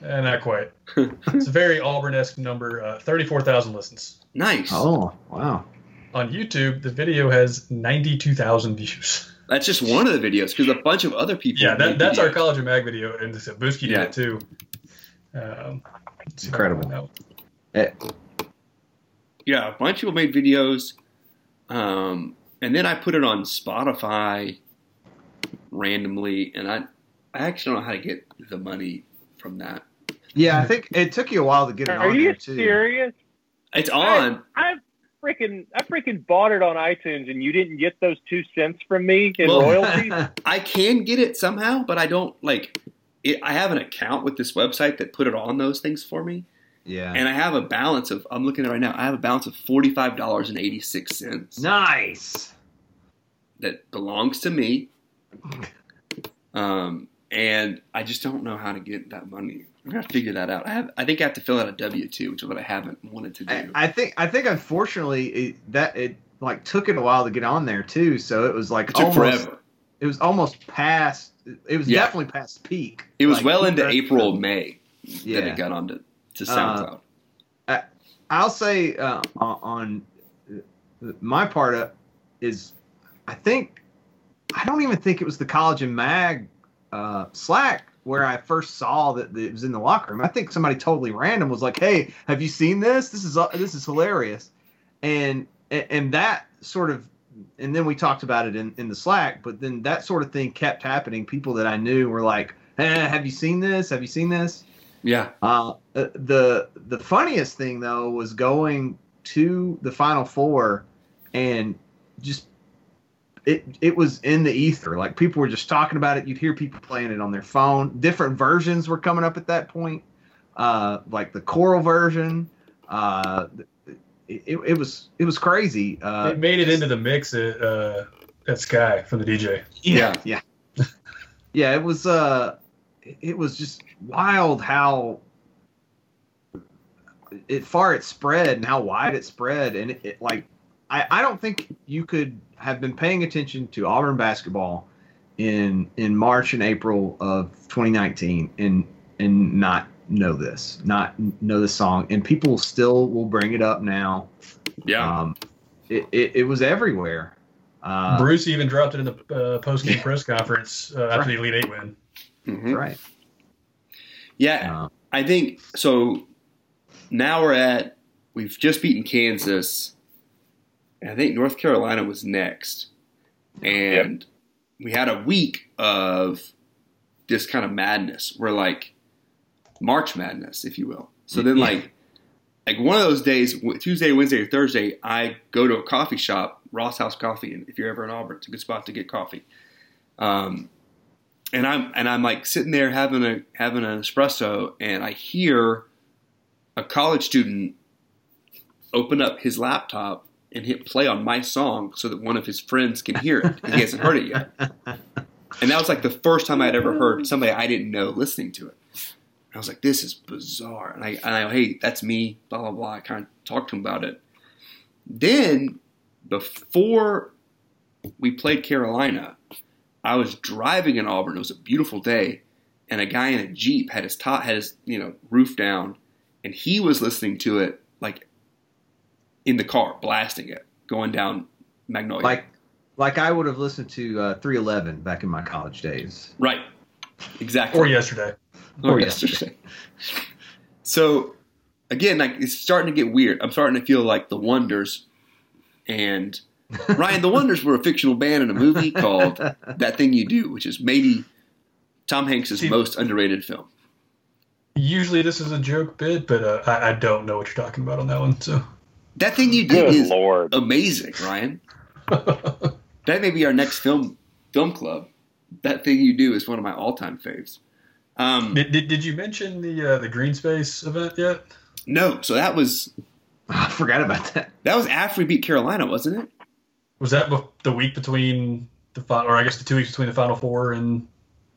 Eh, not quite. [LAUGHS] it's a very Auburn-esque number. Uh, Thirty-four thousand listens Nice. Oh wow. on YouTube. The video has ninety-two thousand views. That's just one of the videos because a bunch of other people. Yeah, that, made that's our college of mag video, and this Booski did Yeah. it too. Um, let's see if I Incredible. can find Eh, Yeah, a bunch of people made videos, um, and then I put it on Spotify randomly, and I I actually don't know how to get the money from that. Yeah, I think it took you a while to get it Are on you there too. serious? It's on. I freaking I freaking bought it on iTunes, and you didn't get those two cents from me in Well- royalties. [LAUGHS] I can get it somehow, but I don't like. It, I have an account with this website that put it on those things for me, yeah. and I have a balance of. I'm looking at it right now. I have a balance of forty five dollars and eighty six cents nice. that belongs to me. Um, and I just don't know how to get that money. I'm gonna figure that out. I have. I think I have to fill out a W two, which is what I haven't wanted to do. I, I think I think unfortunately it, that it like took it a while to get on there too. So it was like it took almost forever. it was almost past. It was Yeah. definitely past peak. It was Like, well into. April, May Yeah. that it got onto to Uh, SoundCloud. I'll say uh, on on my part uh, is I think I don't even think it was the college and mag uh, Slack where I first saw that it was in the locker room. I think somebody totally random was like, "Hey, have you seen this? This is uh, this is hilarious," and and that sort of and then we talked about it in, in the Slack. But then that sort of thing kept happening. People that I knew were like, eh, "Have you seen this? Have you seen this?" yeah, Uh, the the funniest thing though was going to the final four and just it it was in the ether. Like people were just talking about it. You'd hear people playing it on their phone. Different versions were coming up at that point. Uh like the choral version uh it, it, it was it was crazy. Uh it made it into the mix at uh, at Sky from the DJ. yeah. yeah. Yeah it was uh it was just wild how it far it spread and how wide it spread. And it, it like I, I don't think you could have been paying attention to Auburn basketball in in March and April of 2019 and and not know this not know this song and people still will bring it up now yeah. um it, it, it was everywhere uh, Bruce even dropped it in the uh, post game press conference uh, after the Elite Eight win. Mhm. right Yeah, uh, I think so. Now we're at we've just beaten Kansas. And I think North Carolina was next, and we had a week of this kind of madness. We're like March Madness, if you will. So then, Yeah. like, like one of those days, Tuesday, Wednesday, or Thursday, I go to a coffee shop, Ross House Coffee, and if you're ever in Auburn, it's a good spot to get coffee. Um, and I'm and I'm like sitting there having a having an espresso, and I hear a college student open up his laptop and hit play on my song so that one of his friends can hear it. he hasn't heard it yet. [LAUGHS] And that was like the first time I'd ever heard somebody I didn't know listening to it. And I was like, this is bizarre. And I, and I hey, that's me, blah, blah, blah. I kind of talked to him about it. Then, before we played Carolina, I was driving in Auburn. It was a beautiful day. And a guy in a Jeep had his top, had his, you know, roof down. And he was listening to it like in the car, blasting it, going down Magnolia. like like I would have listened to uh, 311 back in my college days. right. Exactly. Or yesterday. or Or yesterday. [LAUGHS] so again, like it's starting to get weird. I'm starting to feel like the Wonders and [LAUGHS] Ryan, the Wonders were a fictional band in a movie called That Thing You Do, which is maybe Tom Hanks' See- most underrated film. Usually this is a joke bit, but uh, I, I don't know what you're talking about on that one. So That Thing You Do Good is lord! amazing, Ryan. That may be our next film film club. That Thing You Do is one of my all time faves. Um, did, did, did you mention the uh, the Green Space event yet? no, so that was [LAUGHS] I forgot about that. that was after we beat Carolina, wasn't it? Was that the week between the final, or I guess the two weeks between the Final Four and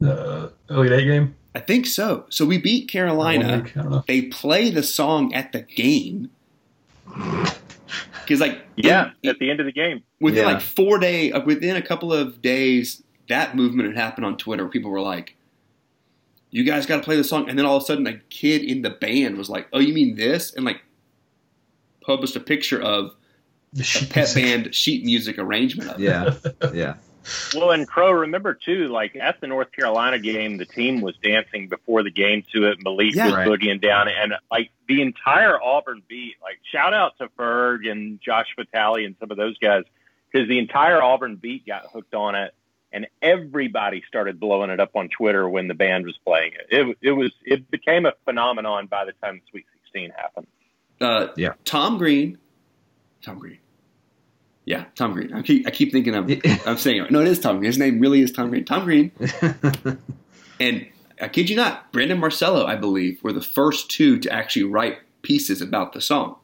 uh, Elite Eight game? I think so. So we beat Carolina. week? I don't know. They play the song at the game. Okay, Because like Yeah, in- at the end of the game. within Yeah. like four day, uh, within a couple of days, that movement had happened on Twitter. People were like, "You guys got to play the song," and then all of a sudden, a kid in the band was like, "Oh, you mean this?" and like published a picture of The a pet music. band sheet music arrangement of it. Yeah, yeah. Well, and Crow, remember too, like at the North Carolina game, the team was dancing before the game to it. And Malik Yeah. was Right. boogieing down, and like the entire Auburn beat. Like shout out to Ferg and Josh Vitale and some of those guys because the entire Auburn beat got hooked on it, and everybody started blowing it up on Twitter when the band was playing it. It, it was it became a phenomenon by the time the Sweet Sixteen happened. Uh, Yeah. Tom Green. Tom Green. Yeah, Tom Green. I keep I keep thinking of [LAUGHS] I'm saying it. No, it is Tom Green. His name really is Tom Green. Tom Green [LAUGHS] and I kid you not, Brandon Marcello, I believe, were the first two to actually write pieces about the song.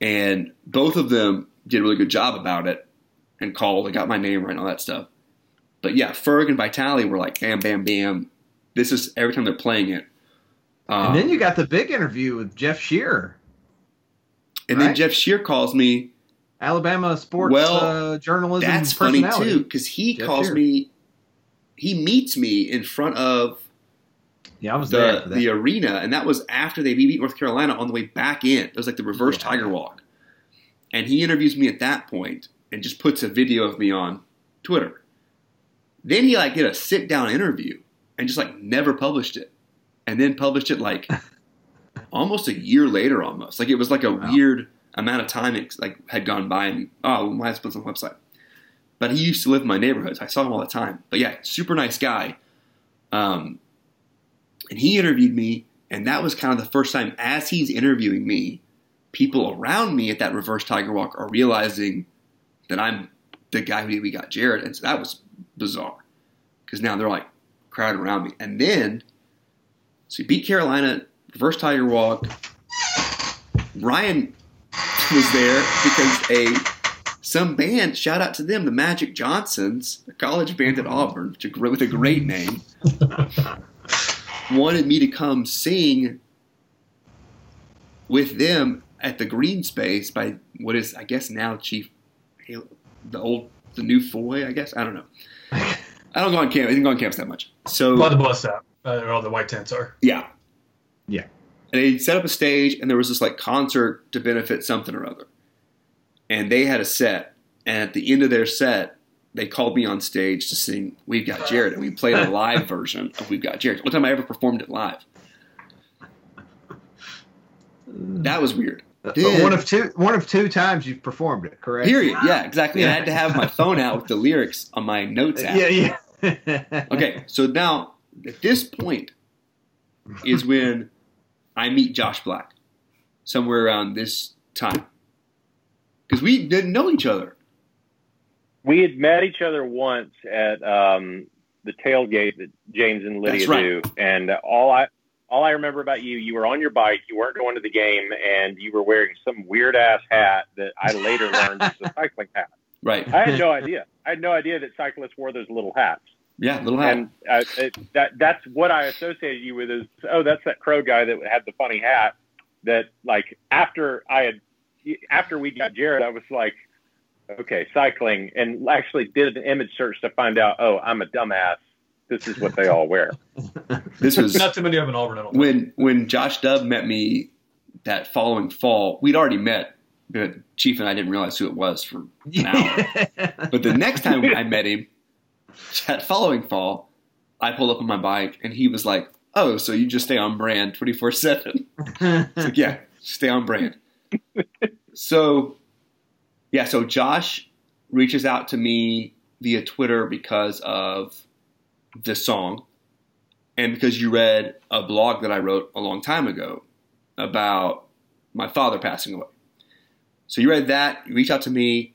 And both of them did a really good job about it and called and got my name right and all that stuff. But yeah, Ferg and Vitale were like, bam, bam, bam. This is every time they're playing it. Um, and then you got the big interview with Jeff Shearer, and then? Jeff Shear calls me Alabama sports Well, uh, journalism. That's funny too, because he Jeff calls Shear. me. He meets me in front of Yeah, I was there. the for that. the arena, and that was after they beat North Carolina on the way back in. It was like the reverse Yeah. Tiger Walk, and he interviews me at that point and just puts a video of me on Twitter. Then he like did a sit down interview and just like never published it, and then published it like [LAUGHS] almost a year later, almost like it was like a Wow. weird amount of time it like had gone by, and oh, my this on the website. But he used to live in my neighborhood. So I saw him all the time. But yeah, super nice guy. Um, and he interviewed me, and that was kind of the first time as he's interviewing me, people around me at that reverse Tiger Walk are realizing that I'm the guy who we got Jared, and so that was bizarre because now they're like crowded around me, and then so he beat Carolina, reverse Tiger Walk. Ryan was there because a some band shout out to them, the Magic Johnsons, a college band at Auburn, which a gr- with a great name wanted me to come sing with them at the green space by what is I guess now Chief the old the new Foy, I guess. I don't know. I don't go on camp I didn't go on campus that much. So By the bus stop, uh, where all the white tents are. yeah. Yeah. And they set up a stage and there was this like concert to benefit something or other. And they had a set. And at the end of their set, they called me on stage to sing We've Got Jared. And we played a live version of We've Got Jared. One time I ever performed it live. That was weird. Uh, but one of two, one of two times you've performed it, correct? Period. Yeah, exactly. I had to have my phone out with the lyrics on my notes app. Yeah, yeah. Okay, so now at this point is when I meet Josh Black, somewhere around this time, because we didn't know each other. We had met each other once at um, the tailgate that James and Lydia right. do, and all I all I remember about you, you were on your bike, you weren't going to the game, and you were wearing some weird ass hat that I later learned was a [LAUGHS] cycling hat. Right? I had no idea. I had no idea that cyclists wore those little hats, Yeah, little hat. and uh, it, that that's what I associated you with. Is oh, that's that crow guy that had the funny hat. That like after I had after we got Jared, I was like, okay, cycling, and actually did an image search to find out. Oh, I'm a dumbass. This is what they all wear. [LAUGHS] This was Not too many of an Auburn. I think. when when Josh Dub met me that following fall. We'd already met, but Chief and I didn't realize who it was for an hour. [LAUGHS] But the next time I met him, [LAUGHS] that following fall, I pulled up on my bike and he was like, "Oh, so you just stay on brand twenty four 7 It's like, "Yeah, stay on brand." [LAUGHS] so, yeah, so Josh reaches out to me via Twitter because of this song, and because you read a blog that I wrote a long time ago about my father passing away. So you read that, you reached out to me.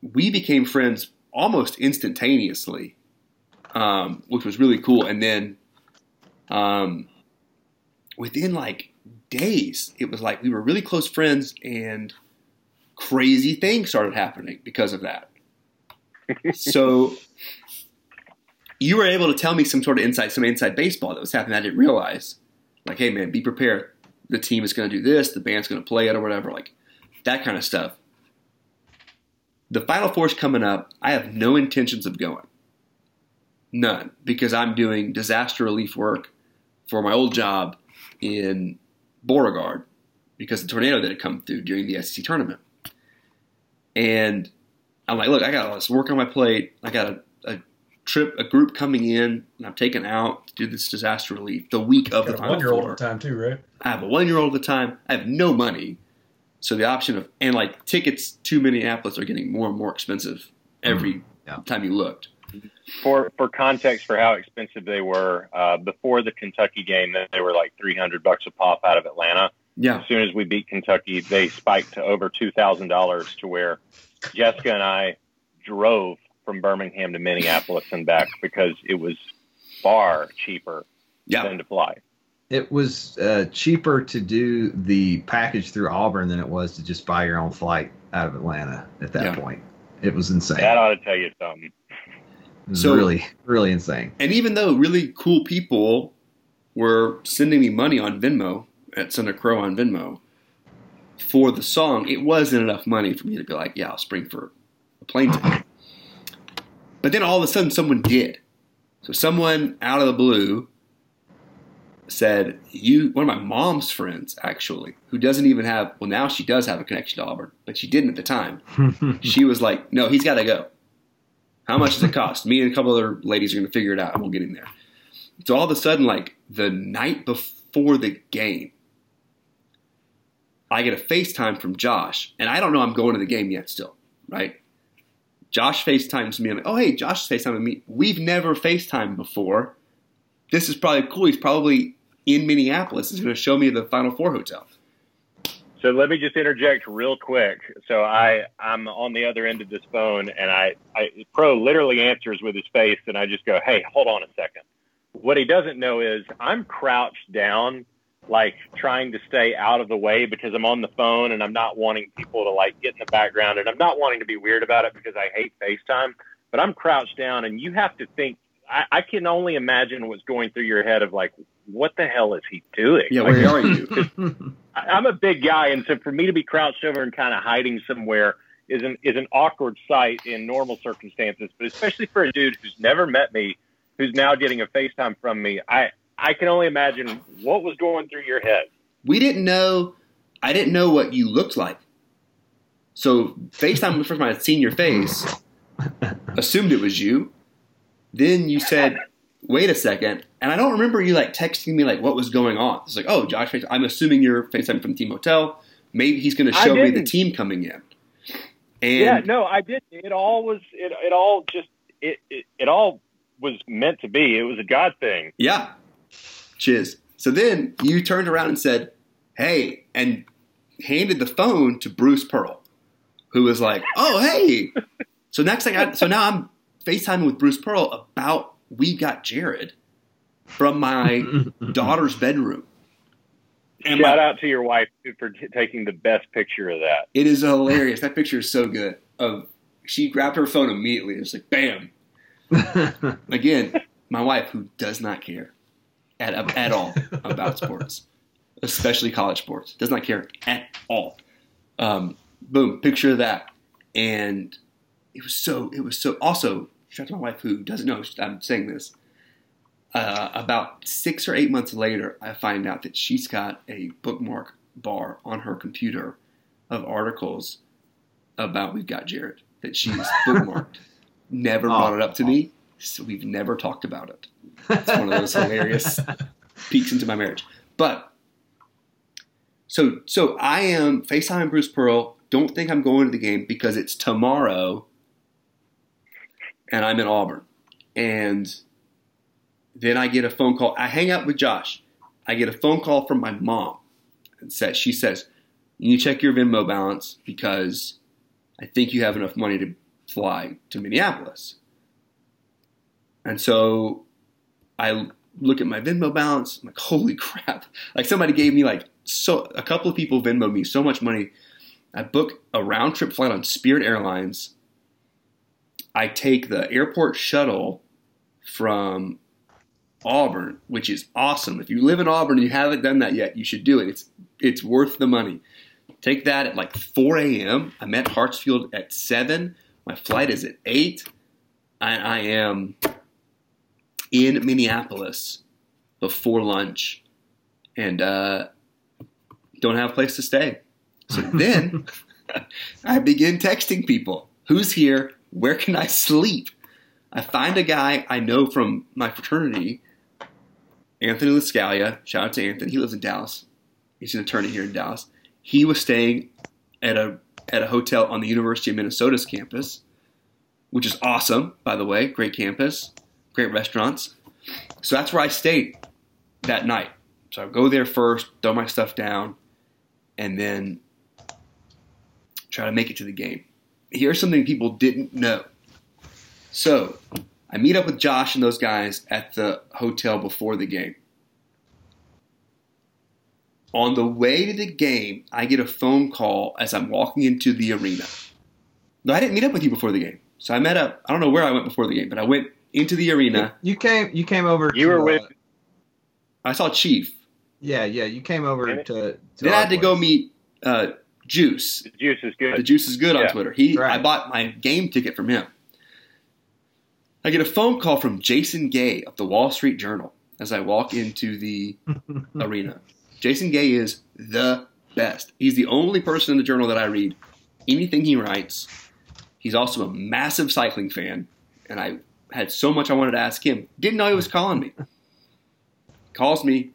We became friends almost instantaneously, um, which was really cool. And then um, within like days, it was like we were really close friends, and crazy things started happening because of that. [LAUGHS] so you were able to tell me some sort of inside, some inside baseball that was happening. I didn't realize. Like, hey man, be prepared. The team is going to do this. The band's going to play it or whatever. Like, that kind of stuff. The Final Four's coming up. I have no intentions of going. None, because I'm doing disaster relief work for my old job in Beauregard because the tornado that had come through during the SEC tournament. And I'm like, look, I got all this work on my plate. I got a, a trip, a group coming in, and I'm taken out to do this disaster relief the week of Got the a Final one year old at the time too, right? I have a one year old at the time. I have no money. So the option of, and like tickets to Minneapolis are getting more and more expensive every Yeah. time you looked. For for context for how expensive they were uh, before the Kentucky game, they were like three hundred bucks a pop out of Atlanta. Yeah. As soon as we beat Kentucky, they spiked to over two thousand dollars to where Jessica and I drove from Birmingham to Minneapolis and back because it was far cheaper Yeah. than to fly. It was uh, cheaper to do the package through Auburn than it was to just buy your own flight out of Atlanta at that Yeah. point. It was insane. That ought to tell you something. It was So- really, really insane. And even though really cool people were sending me money on Venmo at Santa Crow on Venmo for the song, it wasn't enough money for me to be like, yeah, I'll spring for a plane ticket. But then all of a sudden, someone did. So someone out of the blue said, "You." One of my mom's friends, actually, who doesn't even have. Well, now she does have a connection to Auburn, but she didn't at the time. [LAUGHS] she was like, "No, he's got to go." How much does it cost? Me and a couple other ladies are going to figure it out, and we'll get him there. So all of a sudden, like the night before the game, I get a FaceTime from Josh, and I don't know I'm going to the game yet. Still, right? Josh FaceTimes me. I'm like, oh hey, Josh is FaceTiming me. We've never FaceTimed before. This is probably cool. He's probably in Minneapolis. is mm-hmm. going to show me the Final Four hotel. So let me just interject real quick. So I I'm on the other end of this phone, and I, I Pro literally answers with his face, and I just go, "Hey, hold on a second. What he doesn't know is I'm crouched down, like trying to stay out of the way because I'm on the phone, and I'm not wanting people to like get in the background, and I'm not wanting to be weird about it because I hate FaceTime. But I'm crouched down, and you have to think. I, I can only imagine what's going through your head of like, what the hell is he doing? Yeah, Like, where are you? [LAUGHS] I- I'm a big guy, and so for me to be crouched over and kind of hiding somewhere is an is an awkward sight in normal circumstances, but especially for a dude who's never met me, who's now getting a FaceTime from me. I I can only imagine what was going through your head. we didn't know. I didn't know what you looked like. So FaceTime was the first time I'd seen your face. [LAUGHS] Assumed it was you. Then you said, "Wait a second. and I don't remember you like texting me like what was going on. It's like, "Oh, Josh, I'm assuming you're FaceTime from Team Hotel. Maybe he's going to show me the team coming in." And yeah, no, I did. It all was. It it all just it it, it all was meant to be. It was a God thing. Yeah. Cheers. So then you turned around and said, Hey, and handed the phone to Bruce Pearl, who was like, Oh, hey. [LAUGHS] so next thing I, so now I'm FaceTiming with Bruce Pearl about We Got Jared from my [LAUGHS] daughter's bedroom. And Shout my- out to your wife for t- taking the best picture of that. It is hilarious. That picture is so good. Of she grabbed her phone immediately. It's like bam. [LAUGHS] Again, my wife who does not care at at all about sports, especially college sports, does not care at all. Um, boom, picture of that, and it was so. It was so. Also, shout out to my wife who doesn't know I'm saying this. Uh, about six or eight months later, I find out that she's got a bookmark bar on her computer of articles about We've Got Jared that she's [LAUGHS] bookmarked. Never brought it up to me, so we've never talked about it. It's one of those hilarious [LAUGHS] peeks into my marriage. But so so I am FaceTime Bruce Pearl. Don't think I'm going to the game because it's tomorrow and I'm in Auburn. And then I get a phone call. I hang out with Josh. I get a phone call from my mom. And says she says, You need to check your Venmo balance because I think you have enough money to fly to Minneapolis. And so I look at my Venmo balance. I'm like, holy [LAUGHS] crap. Like somebody gave me like so a couple of people Venmoed me so much money. I book a round trip flight on Spirit Airlines. I take the airport shuttle from Auburn, which is awesome. If you live in Auburn and you haven't done that yet, you should do it. It's it's worth the money. Take that at like 4 a.m. I'm at Hartsfield at 7. My flight is at 8. And I am in Minneapolis before lunch and uh, don't have a place to stay. So then [LAUGHS] [LAUGHS] I begin texting people who's here? Where can I sleep? I find a guy I know from my fraternity, Anthony Lascalia. Shout out to Anthony. He lives in Dallas. He's an attorney here in Dallas. He was staying at a at a hotel on the University of Minnesota's campus, which is awesome, by the way. Great campus, great restaurants. So that's where I stayed that night. So I go there first, throw my stuff down, and then try to make it to the game. Here's something people didn't know. So I meet up with Josh and those guys at the hotel before the game. On the way to the game, I get a phone call as I'm walking into the arena. No, I didn't meet up with you before the game. So I met up. I don't know where I went before the game, but I went into the arena. You came. You came over. You to, were with uh, I saw Chief. yeah, yeah. You came over to. to Then I our had to go meet uh, Juice. the juice is good. The. Juice is good on Twitter. He, Right. I bought my game ticket from him. I get a phone call from Jason Gay of the Wall Street Journal as I walk into the [LAUGHS] arena. Jason Gay is the best. He's the only person in the journal that I read anything he writes. He's also a massive cycling fan, and I had so much I wanted to ask him. Didn't know he was calling me. Calls me,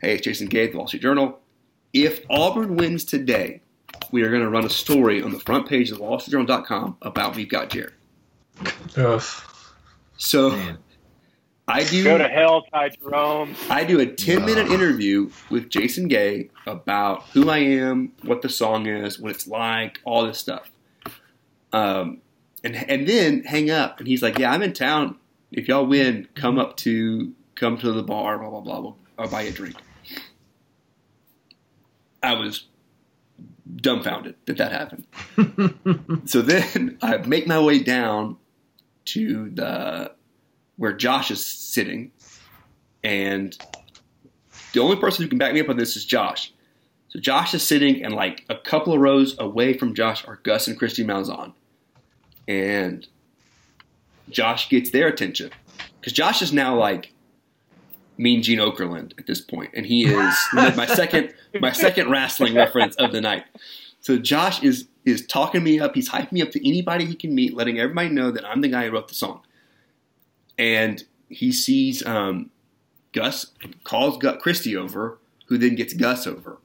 hey, it's Jason Gay of the Wall Street Journal. If Auburn wins today, we are going to run a story on the front page of WallStreetJournal.com about We've Got Jared. Ugh. So Man. I do. Go to hell, Ty Jerome. I do a 10 minute interview with Jason Gay about who I am, what the song is, what it's like, all this stuff. Um, and and then hang up, and he's like, "Yeah, I'm in town. If y'all win, come up to come to the bar. Blah blah blah. We'll, I'll buy you a drink." I was dumbfounded that that happened. [LAUGHS] so then I make my way down to the where Josh is sitting, and the only person who can back me up on this is Josh. So Josh is sitting, and like a couple of rows away from Josh are Gus and Kristi Malzahn, and Josh gets their attention because Josh is now like Mean Gene Okerlund at this point, and he is my second my second wrestling reference of the night. So Josh is is talking me up. He's hyping me up to anybody he can meet, letting everybody know that I'm the guy who wrote the song. And he sees um, Gus calls Gus Kristi over, who then gets Gus over.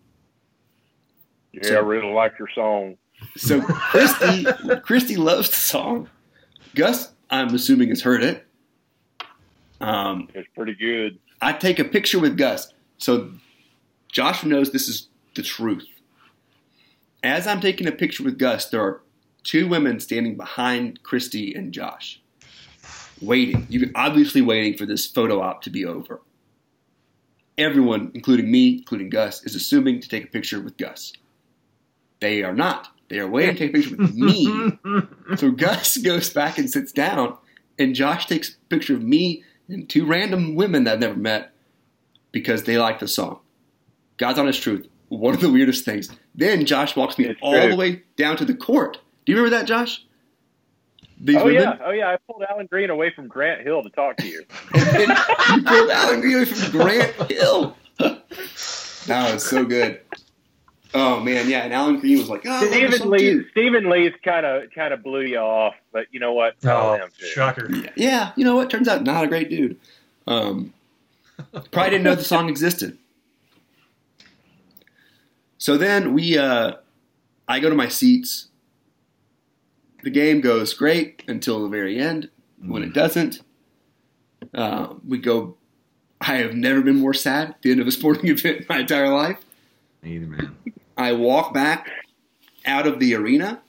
Yeah, I really like your song. So Kristi Kristi loves the song. Gus, I'm assuming, has heard it. Um, It's pretty good. I take a picture with Gus. So Josh knows this is the truth. As I'm taking a picture with Gus, there are two women standing behind Kristi and Josh, waiting. You're obviously waiting for this photo op to be over. Everyone, including me, including Gus, is assuming to take a picture with Gus. They are not. They are waiting to take a picture with me. [LAUGHS] So Gus goes back and sits down, and Josh takes a picture of me and two random women that I've never met because they like the song. God's honest truth. One of the weirdest things. Then Josh walks me It's all true. the way down to the court. Do you remember that, Josh? These oh women? yeah, oh yeah. I pulled Alan Green away from Grant Hill to talk to you. [LAUGHS] You pulled Alan Green away from Grant Hill. [LAUGHS] that was so good. Oh man, yeah. And Alan Green was like, "Oh, I love the Stephen Lee, too." Stephen Lee's kind of kind of blew you off, but you know what? Tell Oh, him to. shocker. Yeah, yeah, you know what? Turns out not a great dude. Um, probably didn't know the song existed. So then we, uh, I go to my seats. The game goes great until the very end. When it doesn't, uh, we go. I have never been more sad at the end of a sporting [LAUGHS] event in my entire life. Either man. I walk back out of the arena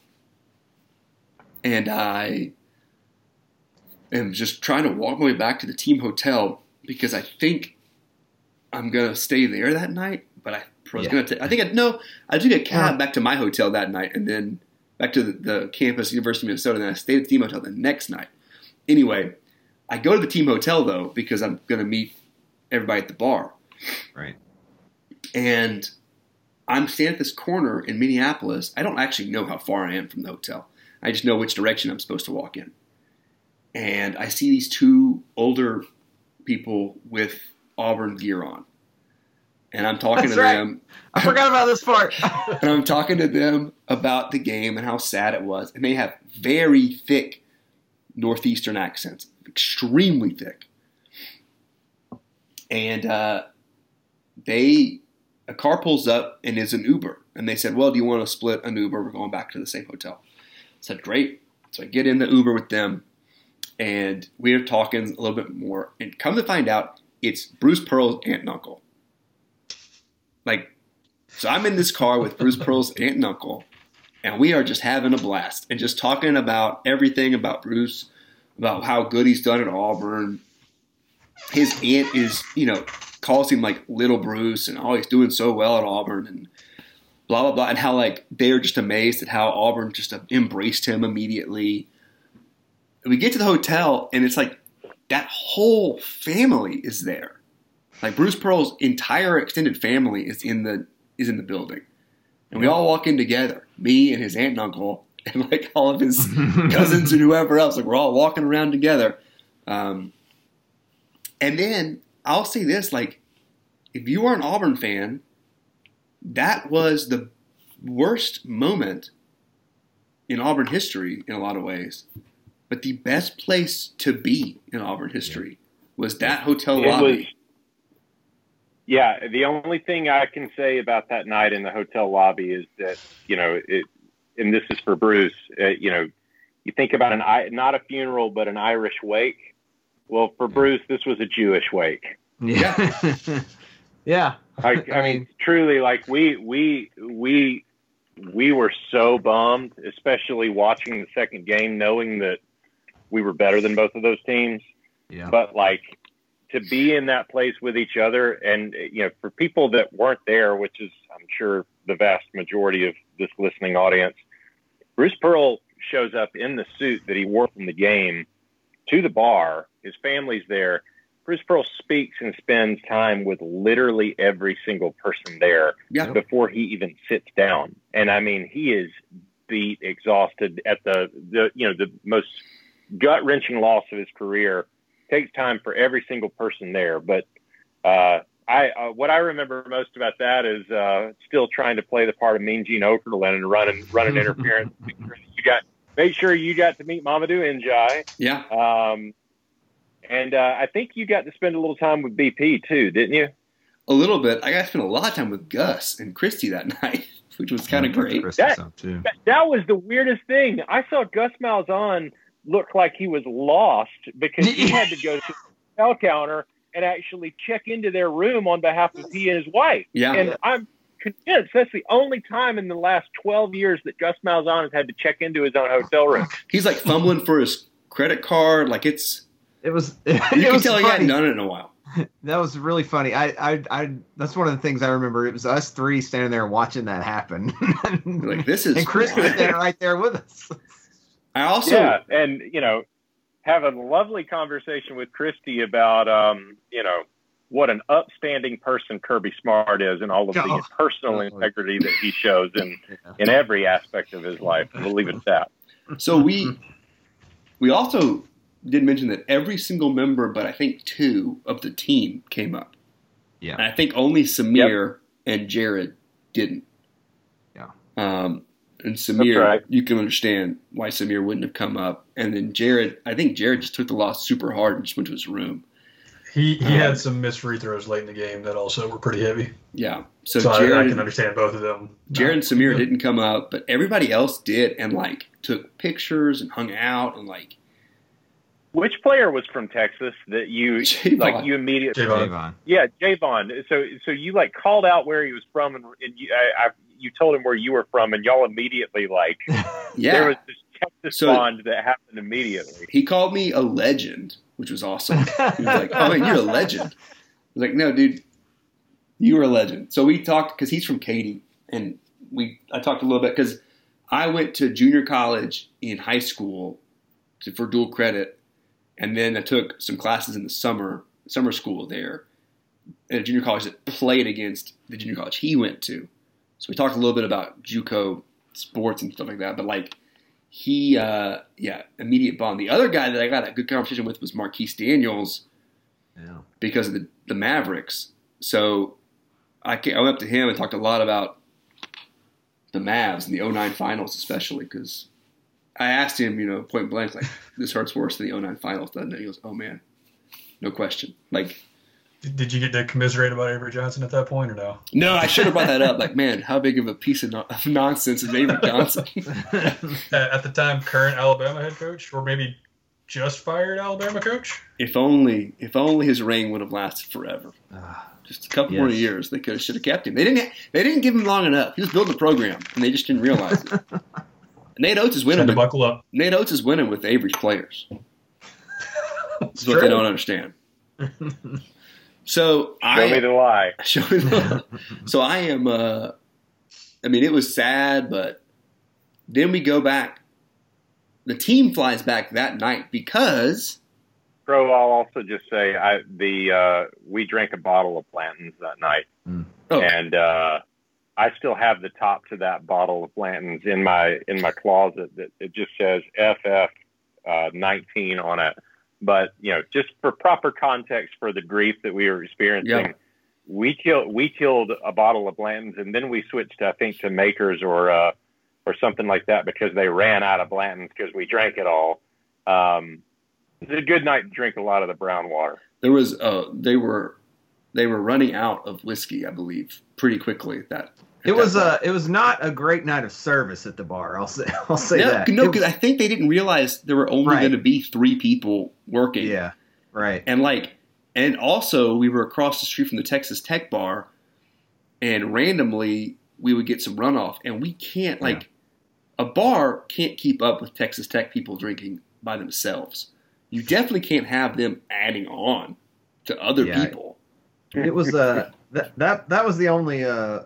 and I am just trying to walk my way back to the team hotel because I think I'm gonna stay there that night. But I was Yeah. gonna. ta- I think I no. I took a cab back to my hotel that night and then back to the, the campus, University of Minnesota. And then I stayed at the team hotel the next night. Anyway, I go to the team hotel though because I'm gonna meet everybody at the bar Right. and I'm standing at this corner in Minneapolis. I don't actually know how far I am from the hotel. I just know which direction I'm supposed to walk in. And I see these two older people with Auburn gear on. And I'm talking That's to right. them. I forgot about this part. [LAUGHS] [LAUGHS] And I'm talking to them about the game and how sad it was. And they have very thick Northeastern accents, extremely thick. And uh, they, a car pulls up and is an Uber. And they said, Well, do you want to split an Uber? We're going back to the same hotel. I said, Great. So I get in the Uber with them and we are talking a little bit more. And come to find out, it's Bruce Pearl's aunt and uncle. Like, so I'm in this car with Bruce Pearl's aunt and uncle, and we are just having a blast and just talking about everything about Bruce, about how good he's done at Auburn. His aunt is, you know, calls him like little Bruce and oh, he's doing so well at Auburn and blah blah blah, and how like they're just amazed at how Auburn just embraced him immediately. We get to the hotel and it's like that whole family is there. Like Bruce Pearl's entire extended family is in the is in the building, and we all walk in together. Me and his aunt and uncle, [LAUGHS] and like all of his [LAUGHS] cousins and whoever else. Like we're all walking around together. Um, and then I'll say this: like, if you are an Auburn fan, that was the worst moment in Auburn history in a lot of ways. But the best place to be in Auburn history was that hotel It lobby. was- Yeah, the only thing I can say about that night in the hotel lobby is that you know it, and this is for Bruce. Uh, you know, you think about an not a funeral but an Irish wake. Well, for Bruce, this was a Jewish wake. yeah. yeah. [LAUGHS] I, I mean, truly, like we we we we were so bummed, especially watching the second game, knowing that we were better than both of those teams. Yeah. But like to be in that place with each other, and you know, for people that weren't there, which is I'm sure the vast majority of this listening audience, Bruce Pearl shows up in the suit that he wore from the game to the bar. His family's there. Bruce Pearl speaks and spends time with literally every single person there Yeah. before he even sits down. And I mean, he is beat, exhausted at the, the you know, the most gut wrenching loss of his career. Takes time for every single person there. But uh, I, uh, what I remember most about that is uh, still trying to play the part of Mean Gene Okerlund and running, running [LAUGHS] interference. You got, make sure you got to meet Mamadou Njai. Yeah. Um, and uh, I think you got to spend a little time with BP too, didn't you? A little bit. I got to spend a lot of time with Gus and Kristi that [LAUGHS] night, which was kind of great. Christmas. That, that was the weirdest thing. I saw Gus Malzahn look like he was lost because he had to go to [LAUGHS] the hotel counter and actually check into their room on behalf of he and his wife. Yeah. And I'm convinced that's the only time in the last 12 years that Gus Malzahn has had to check into his own hotel room. He's like fumbling for his credit card. Like it's, It was. [LAUGHS] you it can was tell he hadn't done it in a while. [LAUGHS] That was really funny. I, I, I. That's one of the things I remember. It was us three standing there watching that happen. [LAUGHS] Like this is. and Chris was there right there with us. I also. yeah, and you know, have a lovely conversation with Kristi about um, you know what an upstanding person Kirby Smart is, and all of the Oh. personal integrity that he shows in Yeah. in every aspect of his life. We'll leave it at that. So we we also did mention that every single member, but I think two of the team came up. Yeah. And I think only Samir and Jared didn't. Yeah. Um, and Samir, right. you can understand why Samir wouldn't have come up. And then Jared, I think Jared just took the loss super hard and just went to his room. He he had um, some missed free throws late in the game that also were pretty heavy. Yeah. So, So, I, I can understand both of them. Jared and not- Samir didn't come up, but everybody else did, and like took pictures and hung out and like Which player was from Texas that you [LAUGHS] J'Von. like? You immediately, J'Von. J'Von. yeah, J'Von. So so you like called out where he was from, and, and you, I, I, you told him where you were from, and y'all immediately like [LAUGHS] yeah. there was this Texas So- bond that happened immediately. he called me a legend, which was awesome. He was like, "Oh man, you're a legend." I was like, "No, dude, you were a legend." So we talked because he's from Katy, and we I talked a little bit because I went to junior college in high school to, for dual credit, and then I took some classes in the summer summer school there at a junior college that played against the junior college he went to. So we talked a little bit about JUCO sports and stuff like that. But like he, uh, yeah, immediate bond. The other guy that I got a good conversation with was Marquis Daniels Yeah. because of the, the Mavericks. So I, ca- I went up to him and talked a lot about the Mavs and the 09 finals, especially because I asked him, you know, point blank, like, this hurts worse than the 09 finals, doesn't it? He goes, oh man, no question. Like, Did, did you get to commiserate about Avery Johnson at that point or no? no, I should have brought that up. [LAUGHS] Like, man, how big of a piece of, no- of nonsense is Avery Johnson? [LAUGHS] At, at the time, current Alabama head coach, or maybe just fired Alabama coach? if only, if only his reign would have lasted forever. Ah, Just a couple more years, they could have should have kept him. They didn't. They didn't give him long enough. He was building a program, and they just didn't realize it. [LAUGHS] Nate Oats is winning. To With, buckle up. Nate Oats is winning with Avery's players. That's what they don't understand. So Show me I the lie. show me the- [LAUGHS] [LAUGHS] so I am. Uh, I mean, it was sad, but then we go back. The team flies back that night because Pro, I'll also just say I the uh, we drank a bottle of Blanton's that night, oh, and uh, I still have the top to that bottle of Blanton's in my in my closet. That it just says FF uh, 19 on it. But you know, just for proper context for the grief that we were experiencing, Yeah. we killed we killed a bottle of Blanton's, and then we switched, I think, to Makers or uh, or something like that because they ran out of Blanton's because we drank it all. Um, it was a good night to drink a lot of the brown water. there was. Uh, they were. They were running out of whiskey, I believe, pretty quickly. That It was that uh, it was not a great night of service at the bar. I'll say [LAUGHS] I'll say no, that. no, because I think they didn't realize there were only Right. going to be three people working. yeah, right. and like, and also we were across the street from the Texas Tech bar, and randomly we would get some runoff, and we can't like, a bar can't keep up with Texas Tech people drinking by themselves. You [LAUGHS] definitely can't have them adding on to other Yeah. people. It was uh [LAUGHS] that that that was the only uh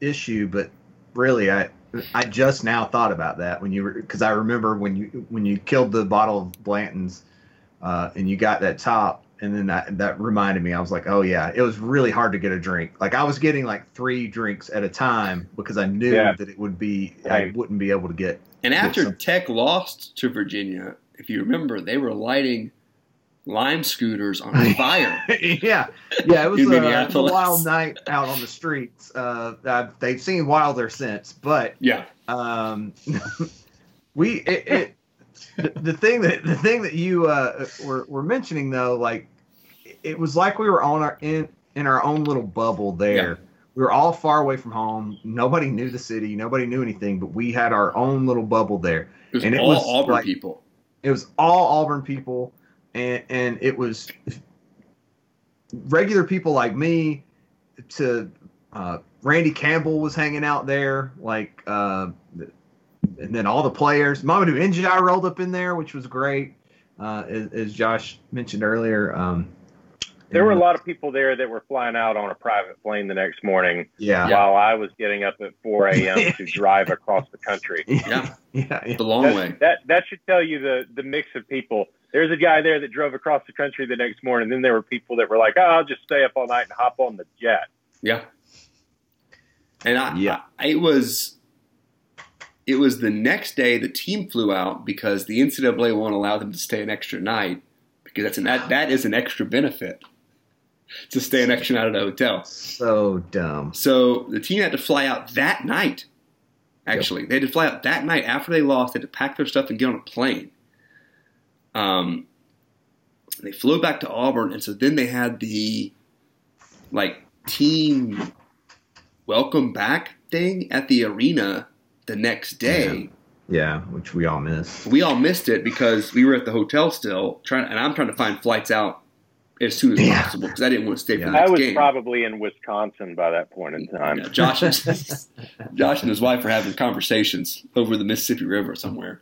issue, but really I I just now thought about that when you were because I remember when you when you killed the bottle of Blanton's uh, and you got that top and then that that reminded me I was like oh yeah it was really hard to get a drink like I was getting like three drinks at a time because I knew Yeah. that it would be I wouldn't be able to get And after some- Tech lost to Virginia, if you remember, they were lighting lime scooters on [LAUGHS] fire. yeah, yeah, it [LAUGHS] was, uh, a wild night out on the streets. Uh, uh, they've seen wilder since, but yeah, um, [LAUGHS] we it, it the, the thing that the thing that you uh, were, were mentioning though, like it was like we were on our in in our own little bubble there. Yeah. We were all far away from home. Nobody knew the city. Nobody knew anything, but we had our own little bubble there. it was And it all was Auburn like- people. It was all Auburn people, and and it was regular people like me. To uh, Randy Campbell was hanging out there, like, uh, and then all the players. Mamadou Njai rolled up in there, which was great, uh, as, as Josh mentioned earlier. Um, There were a lot of people there that were flying out on a private plane the next morning Yeah, while I was getting up at 4 a.m. to [LAUGHS] drive across the country. Yeah, yeah, yeah. the long That, way. that that should tell you the the mix of people. There's a guy there that drove across the country the next morning. Then there were people that were like, "Oh, I'll just stay up all night and hop on the jet." Yeah. And I, Yeah. I, it was, it was the next day the team flew out because the NCAA won't allow them to stay an extra night because that's an, that that is an extra benefit to stay an extra night at a hotel. So dumb. So the team had to fly out that night. Actually, they had to fly out that night after they lost. They had to pack their stuff and get on a plane. Um, they flew back to Auburn, and so then they had the like team welcome back thing at the arena the next day. Yeah, which we all missed. We all missed it because we were at the hotel still trying, and I'm trying to find flights out as soon as Yeah. possible because I didn't want to stay for the Yeah. I was game. probably in Wisconsin by that point in time. Yeah, Josh, and, [LAUGHS] Josh and his wife were having conversations over the Mississippi River somewhere,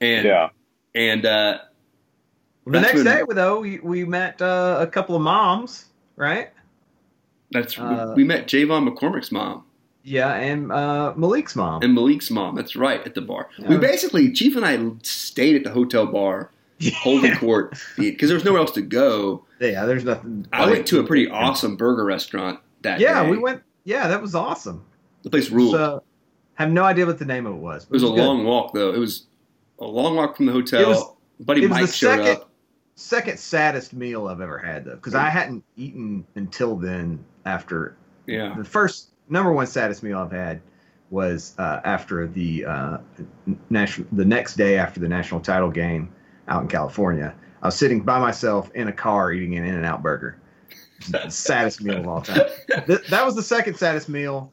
and Yeah, and uh, The next when- day, though, we, we met uh, a couple of moms, right? that's Uh, we, met J'Von McCormick's mom Yeah, and uh, Malik's mom. and Malik's mom. That's right at the bar. Yeah. We basically Chief and I stayed at the hotel bar [LAUGHS] holding court because there was nowhere else to go. yeah, there's nothing. I went to a pretty awesome burger restaurant that Yeah, day. we went. Yeah, that was awesome. The place ruled. So, have no idea what the name of it was. it was a good. long walk though. It was a long walk from the hotel. Was- Buddy it was Mike the showed second- up. second saddest meal I've ever had though, because I hadn't eaten until then. After Yeah. the first number one saddest meal I've had was uh, after the uh, national the next day after the national title game out in California. I was sitting by myself in a car eating an In and Out burger. [LAUGHS] Saddest meal of all time. Th- that was the second saddest meal,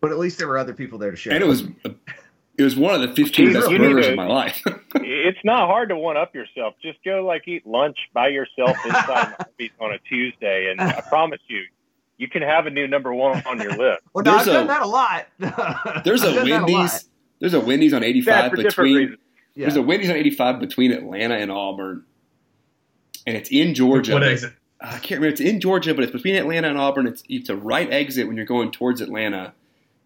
but at least there were other people there to share. And it was it was one of the 15 You best burgers to- of my life. [LAUGHS] it's not hard to one up yourself. Just go like eat lunch by yourself inside [LAUGHS] on a Tuesday, and I promise you, you can have a new number one on your list. well, no, I've there's done a- that a lot. [LAUGHS] There's a I've done that lot. Wendy's. There's a Wendy's on 85 Sad for different between. Yeah. There's a Wendy's on 85 between Atlanta and Auburn, and it's in Georgia. What exit? I can't remember. It's in Georgia, but it's between Atlanta and Auburn. It's it's a right exit when you're going towards Atlanta,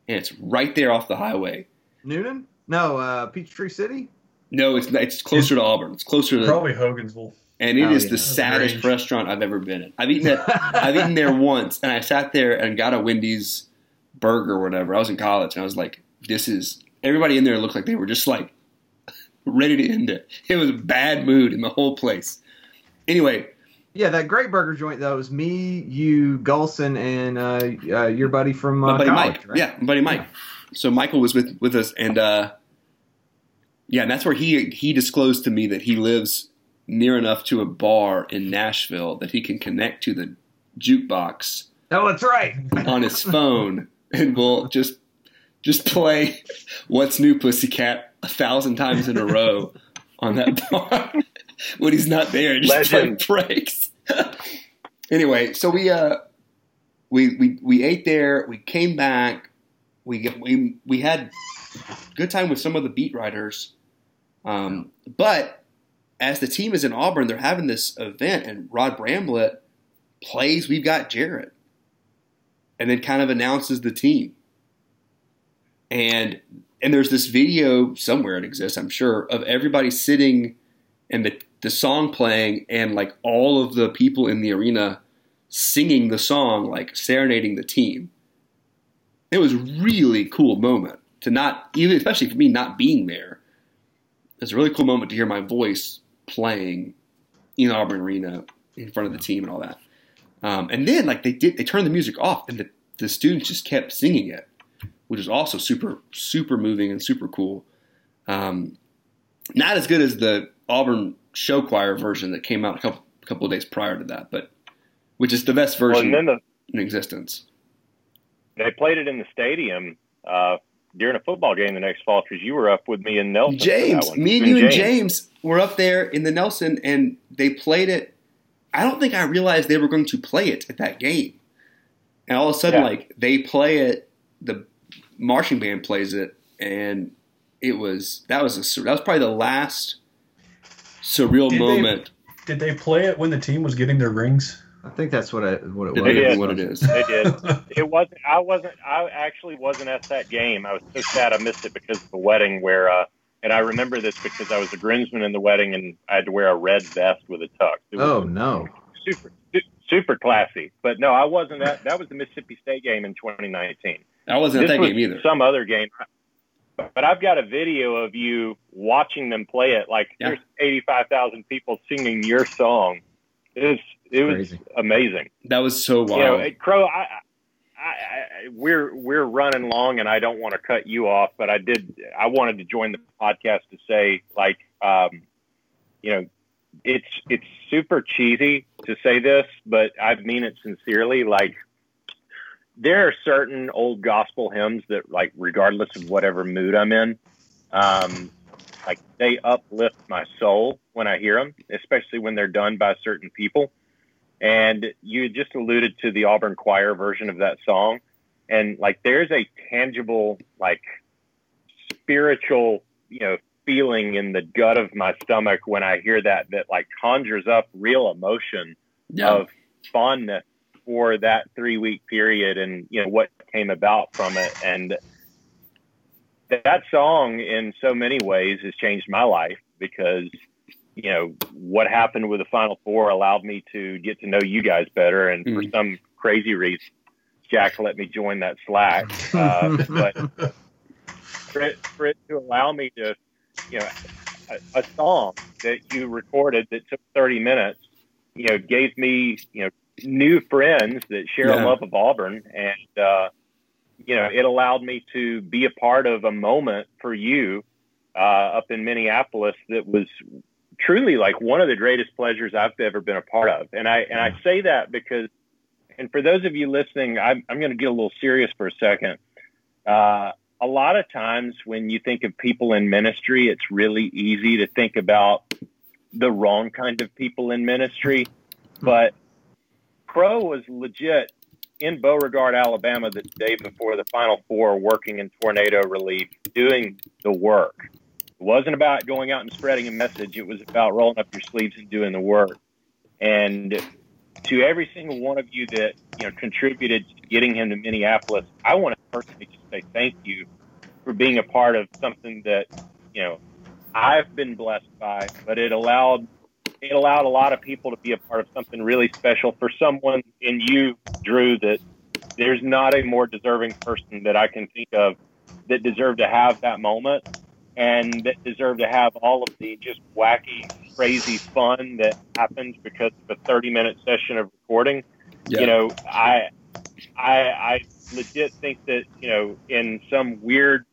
and it's right there off the highway. Newnan? No, uh, Peachtree City. No, it's it's closer to Auburn. It's closer to, Probably Hogansville. and it Oh, is yeah. the That's saddest range. restaurant I've ever been in. I've eaten it. [LAUGHS] I've eaten there once, and I sat there and got a Wendy's burger or whatever. I was in college, and I was like, "This is." Everybody in there looked like they were just like [LAUGHS] ready to end it. It was a bad mood in the whole place. Anyway, Yeah, that great burger joint though was me, you, Golson, and uh, uh, your buddy from my uh, buddy college, Mike. right? Yeah, my buddy Mike. So Michael was with with us, and uh, yeah, and that's where he he disclosed to me that he lives near enough to a bar in Nashville that he can connect to the jukebox Oh, that's right. on his phone, and we'll just just play "What's New, Pussycat" a thousand times in a row on that bar [LAUGHS] when he's not there. and Just Legend. play breaks. [LAUGHS] anyway, so we uh we we we ate there. We came back. We we we had good time with some of the beat writers. Um, but as the team is in Auburn, they're having this event, and Rod Bramblett plays "We've Got Jared," and then kind of announces the team. And and there's this video somewhere it exists, I'm sure, of everybody sitting and the the song playing, and like all of the people in the arena singing the song, like serenading the team. It was a really cool moment to not even, especially for me, not being there. It's a really cool moment to hear my voice playing in Auburn Arena in front of the team and all that. Um, and then, like they did, they turned the music off, and the, the students just kept singing it, which is also super, super moving and super cool. Um, not as good as the Auburn show choir version that came out a couple, couple of days prior to that, but which is the best version then the, in existence. They played it in the stadium uh, during a football game the next fall because you were up with me and Nelson. James, me and you and James were up there in the Nelson, and they played it. I don't think I realized they were going to play it at that game, and all of a sudden, Yeah. like they play it, the marching band plays it, and it was that was a that was probably the last surreal Did they- moment. Did they play it when the team was getting their rings? I think that's what I what it Did was. they did. what it is? They [LAUGHS] did. it wasn't. I wasn't. I actually wasn't at that game. I was so sad I missed it because of the wedding. Where, uh, and I remember this because I was a groomsman in the wedding, and I had to wear a red vest with a tux. It was Oh no! super, super classy. But no, I wasn't at. That was the Mississippi State game in 2019. I wasn't at that was game either. Some other game. But I've got a video of you watching them play it. Like Yeah. there's 85,000 people singing your song. It was it was Crazy. amazing. That was so wild. You know, it- Crow, I, I, I, we're we're running long, and I don't want to cut you off, but I did. I wanted to join the podcast to say, like, um, you know, it's it's super cheesy to say this, but I mean it sincerely. Like, there are certain old gospel hymns that, like, regardless of whatever mood I'm in, um, like they uplift my soul when I hear them, especially when they're done by certain people. And you just alluded to the Auburn choir version of that song. And like there's a tangible, like spiritual, you know, feeling in the gut of my stomach when I hear that that like conjures up real emotion yeah. of fondness for that three week period and you know what came about from it and that song in so many ways has changed my life because you know what happened with the final four allowed me to get to know you guys better and for Mhm. some crazy reason Jack let me join that Slack. Uh, [LAUGHS] but for it, for it to allow me to, you know, a, a song that you recorded that took 30 minutes, you know, gave me, you know, new friends that share Yeah. a love of Auburn. And, uh, you know, it allowed me to be a part of a moment for you uh, up in Minneapolis that was truly like one of the greatest pleasures I've ever been a part of. And I and I say that because, and for those of you listening, I'm I'm going to get a little serious for a second. Uh, a lot of times when you think of people in ministry, it's really easy to think about the wrong kind of people in ministry. But Crow was legit in Beauregard, Alabama, the day before the Final Four, working in tornado relief, doing the work. It wasn't about going out and spreading a message. It was about rolling up your sleeves and doing the work. And to every single one of you that you know contributed to getting him to Minneapolis, I want to personally just say thank you for being a part of something that you know I've been blessed by, but it allowed it allowed a lot of people to be a part of something really special for someone in you, Drew, that there's not a more deserving person that I can think of that deserved to have that moment and that deserved to have all of the just wacky, crazy fun that happens because of a 30 minute session of recording. Yeah. You know, I, I, I legit think that, you know, in some weird,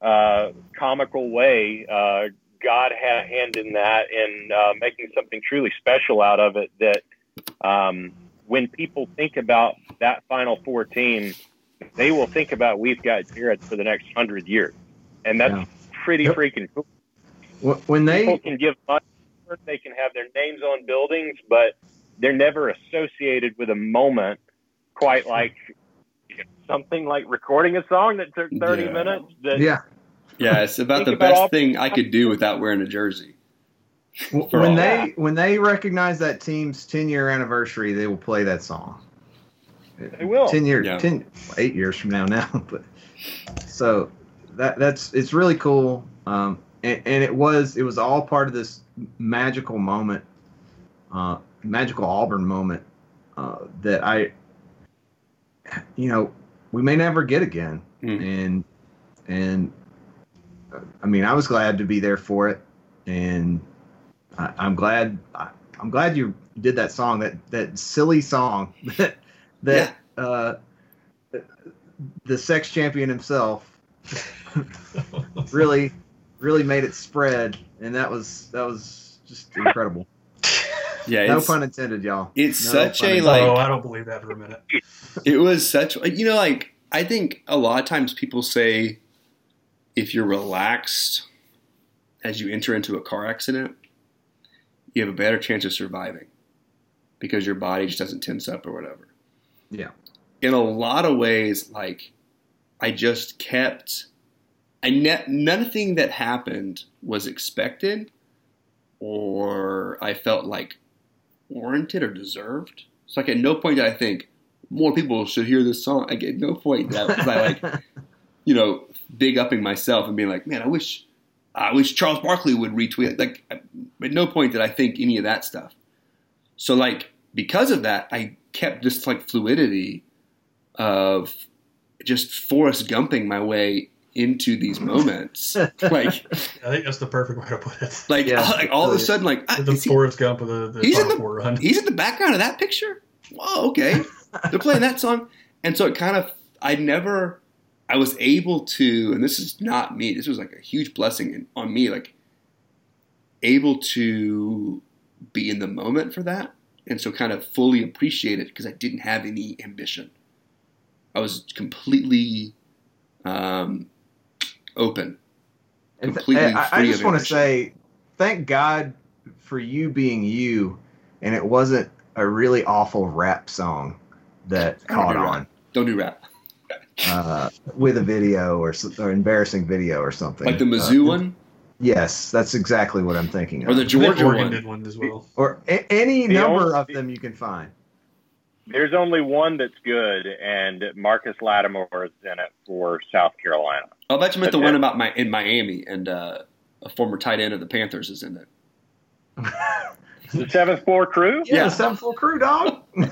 uh, comical way, uh, God had a hand in that and uh, making something truly special out of it. That um, when people think about that Final Four team, they will think about we've got Jared for the next hundred years, and that's Yeah. Pretty Yep. freaking cool. Wh- when People they can give money, they can have their names on buildings, but they're never associated with a moment quite like something like recording a song that took 30 Yeah. minutes. That yeah Yeah, it's about the about best all- thing I could do without wearing a jersey. When all they when they recognize that team's 10 year anniversary they will play that song They will. 10 years Yeah. 10 8 years from now now [LAUGHS] but so that that's it's really cool. Um and, and it was it was all part of this magical moment uh magical auburn moment uh that i you know we may never get again. Mm. and and i mean i was glad to be there for it. And I, i'm glad I, i'm glad you did that song that that silly song [LAUGHS] that that uh the sex champion himself [LAUGHS] really really made it spread and that was that was just incredible [LAUGHS] Yeah, no pun intended y'all it's No such a intended. like oh, I don't believe that for a minute. it was such you know like I think a lot of times people say if you're relaxed as you enter into a car accident, you have a better chance of surviving because your body just doesn't tense up or whatever. Yeah. In a lot of ways, like I just kept, I ne- nothing that happened was expected or I felt like warranted or deserved. It's like at no point did I think more people should hear this song. Like at no point I, was I like, [LAUGHS] you know, big upping myself and being like, man, I wish, I wish Charles Barkley would retweet. it. Like at no point did I think any of that stuff. So like because of that, I kept this like fluidity of just Forrest Gumping my way into these moments. [LAUGHS] like, I think that's the perfect way to put it. like, Yeah, like all of a sudden, like, ah, the is he- Forrest Gump of the, the He's in the- run. he's in the background of that picture. Whoa, okay. They're [LAUGHS] playing that song. And so it kind of, I never, I was able to, and this is not me, this was like a huge blessing in- on me, like, able to be in the moment for that. And so kind of fully appreciate it because I didn't have any ambition. I was completely um, open. And th- completely I, I just want to say, thank God for you being you, and it wasn't a really awful rap song that I don't caught do on rap. Don't do rap. uh, with a video or, or embarrassing video or something. Like the Mizzou Uh, one Yes, that's exactly what I'm thinking of. or of. the Georgia one. did one as well. or a- any The number only- of them you can find. There's only one that's good, and Marcus Lattimore is in it for South Carolina. I'll bet you meant the one about my in Miami and uh, a former tight end of the Panthers is in it. [LAUGHS] The seventh floor crew. Yeah, Yeah. the seven full crew dog. [LAUGHS]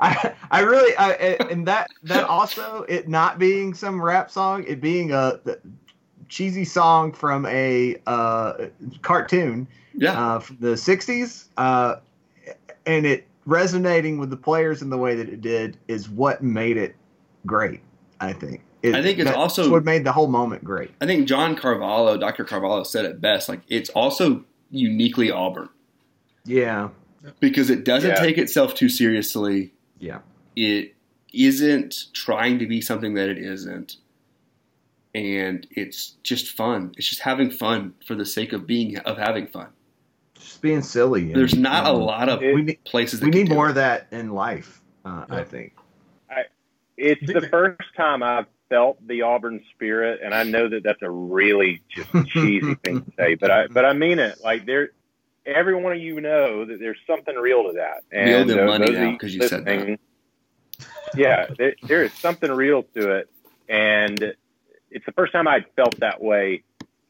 I I really I, and that that also it not being some rap song, it being a cheesy song from a uh, cartoon, Yeah. uh, from the '60s, uh, and it resonating with the players in the way that it did is what made it great. I think. It, I think it's that's also- what made the whole moment great. I think John Carvalho, Dr. Carvalho said it best. Like it's also uniquely Auburn Yeah, because it doesn't Yeah. take itself too seriously. yeah, It isn't trying to be something that it isn't. And it's just fun. It's just having fun for the sake of being of having fun. Just being silly. and, There's not a um, lot of It- we need places that we need do more it. of that in life. Uh, I Yeah. think. It's the first time I've felt the Auburn spirit, and I know that that's a really just [LAUGHS] cheesy thing to say, but I but I mean it. Like there, every one of you know that there's something real to that. We owe And them uh, money those of now you 'cause you said that. Yeah, there, there is something real to it, and it's the first time I'd felt that way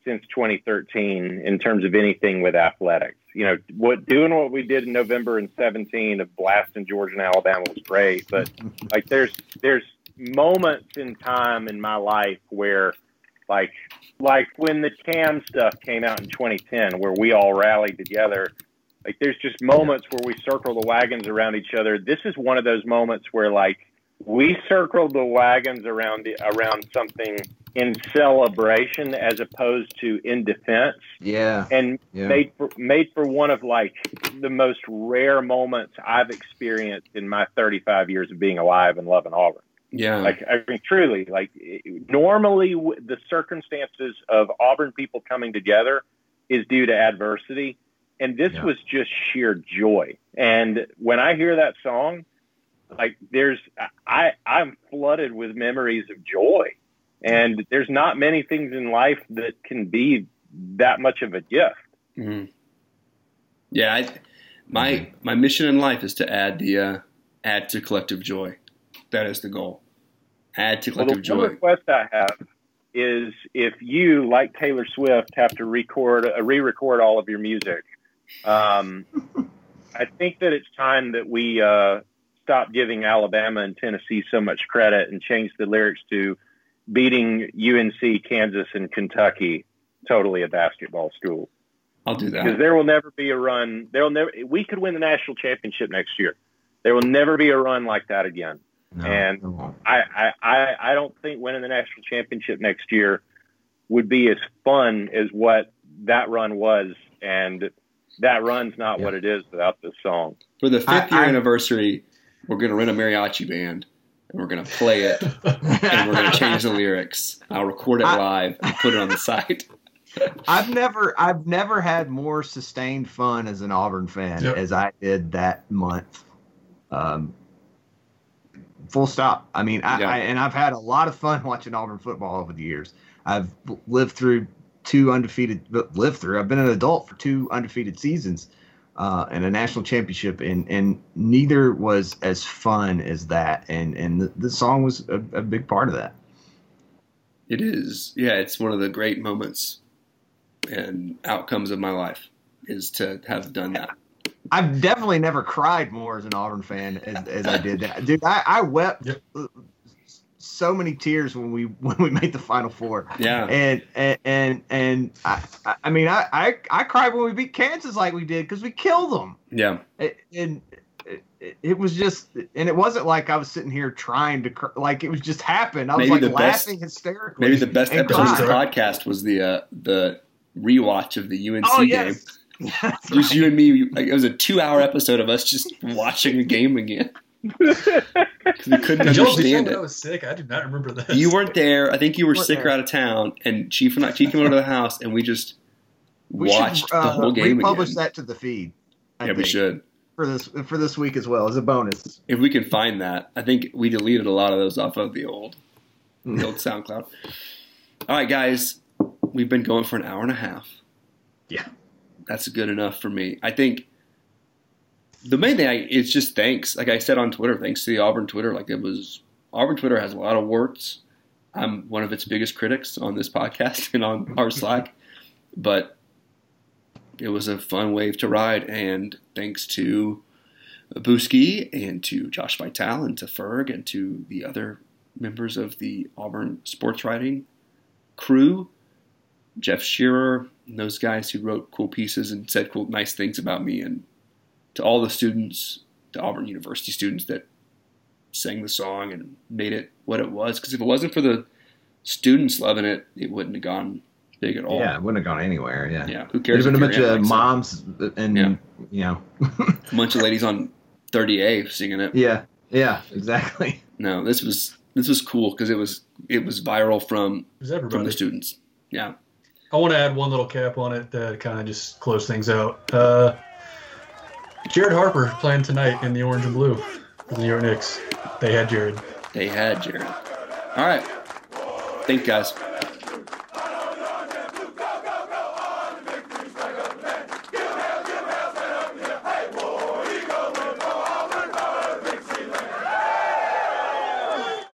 since 2013 in terms of anything with athletics. You know, what doing what we did in November and 17 of blasting Georgia and Alabama was great, but [LAUGHS] like there's there's moments in time in my life where like like when the cam stuff came out in 2010 where we all rallied together like there's just moments where we circle the wagons around each other. This is one of those moments where like we circled the wagons around the, around something in celebration as opposed to in defense Yeah, and yeah. made for made for one of like the most rare moments I've experienced in my 35 years of being alive and loving Auburn. Yeah. Like I mean, truly, like normally w- the circumstances of Auburn people coming together is due to adversity, and this Yeah. was just sheer joy. And when I hear that song, like there's I I'm flooded with memories of joy, and there's not many things in life that can be that much of a gift. Mhm. Yeah, I, my my mission in life is to add the uh, add to collective joy. That is the goal. Add to Well, the collective one joy. request I have is if you, like Taylor Swift, have to record, uh, re-record all of your music. Um, I think that it's time that we uh, stop giving Alabama and Tennessee so much credit and change the lyrics to beating UNC, Kansas, and Kentucky totally a basketball school. I'll do that Because there will never be a run. There will never. We could win the national championship next year. There will never be a run like that again. No, and- it won't. I, I, I, I don't think winning the national championship next year would be as fun as what that run was. And that run's not Yeah. what it is without this song. For the fifth I- year I- anniversary, we're going to rent a mariachi band and we're going to play it and we're going to change the lyrics. I'll record it I- live and put it on the site. [LAUGHS] I've never I've never had more sustained fun as an Auburn fan Yep. as I did that month. Um, full stop. I mean, I, Yeah. I and I've had a lot of fun [LAUGHS] watching Auburn football over the years. I've lived through two undefeated lived through. I've been an adult for two undefeated seasons uh, and a national championship, and and neither was as fun as that. And and the, the song was a, a big part of that. It is. Yeah, it's one of the great moments and outcomes of my life is to have done that. I've definitely never cried more as an Auburn fan as, as I did that. Dude, I, I wept Yep. So many tears when we [LAUGHS] when we made the Final Four, Yeah. and and and, and I, I- I mean I, I I cried when we beat Kansas like we did because we killed them, Yeah. it, and it, it was just and it wasn't like I was sitting here trying to cry, like it was just happened. I was like the best- laughing hysterically. Maybe the best and episode of the podcast was the uh, the rewatch of the UNC Oh game. yes. [LAUGHS] That's Just right. you and me. Like, it was a two-hour episode of us just watching the game again because [LAUGHS] we couldn't Did y'all do that I was sick? I do not remember that. You weren't there. I think you were Weren't sick or out of town, and Chief and I, Chief came over to the house, and we just We watched should uh, the whole game republish again. that to the feed. I yeah, we should. for this for this week as well as a bonus. If we can find that, I think we deleted a lot of those off of the old, [LAUGHS] the old SoundCloud. All right, guys, we've been going for an hour and a half. Yeah. that's good enough for me. I think the main thing I, is just thanks. Like I said on Twitter, thanks to the Auburn Twitter. Like it was Auburn Twitter has a lot of warts. I'm one of its biggest critics on this [LAUGHS] podcast and on our Slack, but it was a fun wave to ride. And thanks to Booski and to Josh Vital and to Ferg and to the other members of the Auburn sports writing crew, Jeff Shearer, and those guys who wrote cool pieces and said cool, nice things about me, and to all the students, the Auburn University students that sang the song and made it what it was. Because if it wasn't for the students loving it, it wouldn't have gone big at all. Yeah, it wouldn't have gone anywhere. Yeah. Yeah, who There's cares? been a bunch of likes it? moms and Yeah. you know. a bunch of ladies on 30A singing it. yeah. Yeah. Exactly. No, this was this was cool because it was it was viral from was from the students. Yeah, I want to add one little cap on it that kind of just close things out. Uh, Jared Harper playing tonight in the orange and blue for the New York Knicks. They had Jared. they had Jared. All right, thank you guys.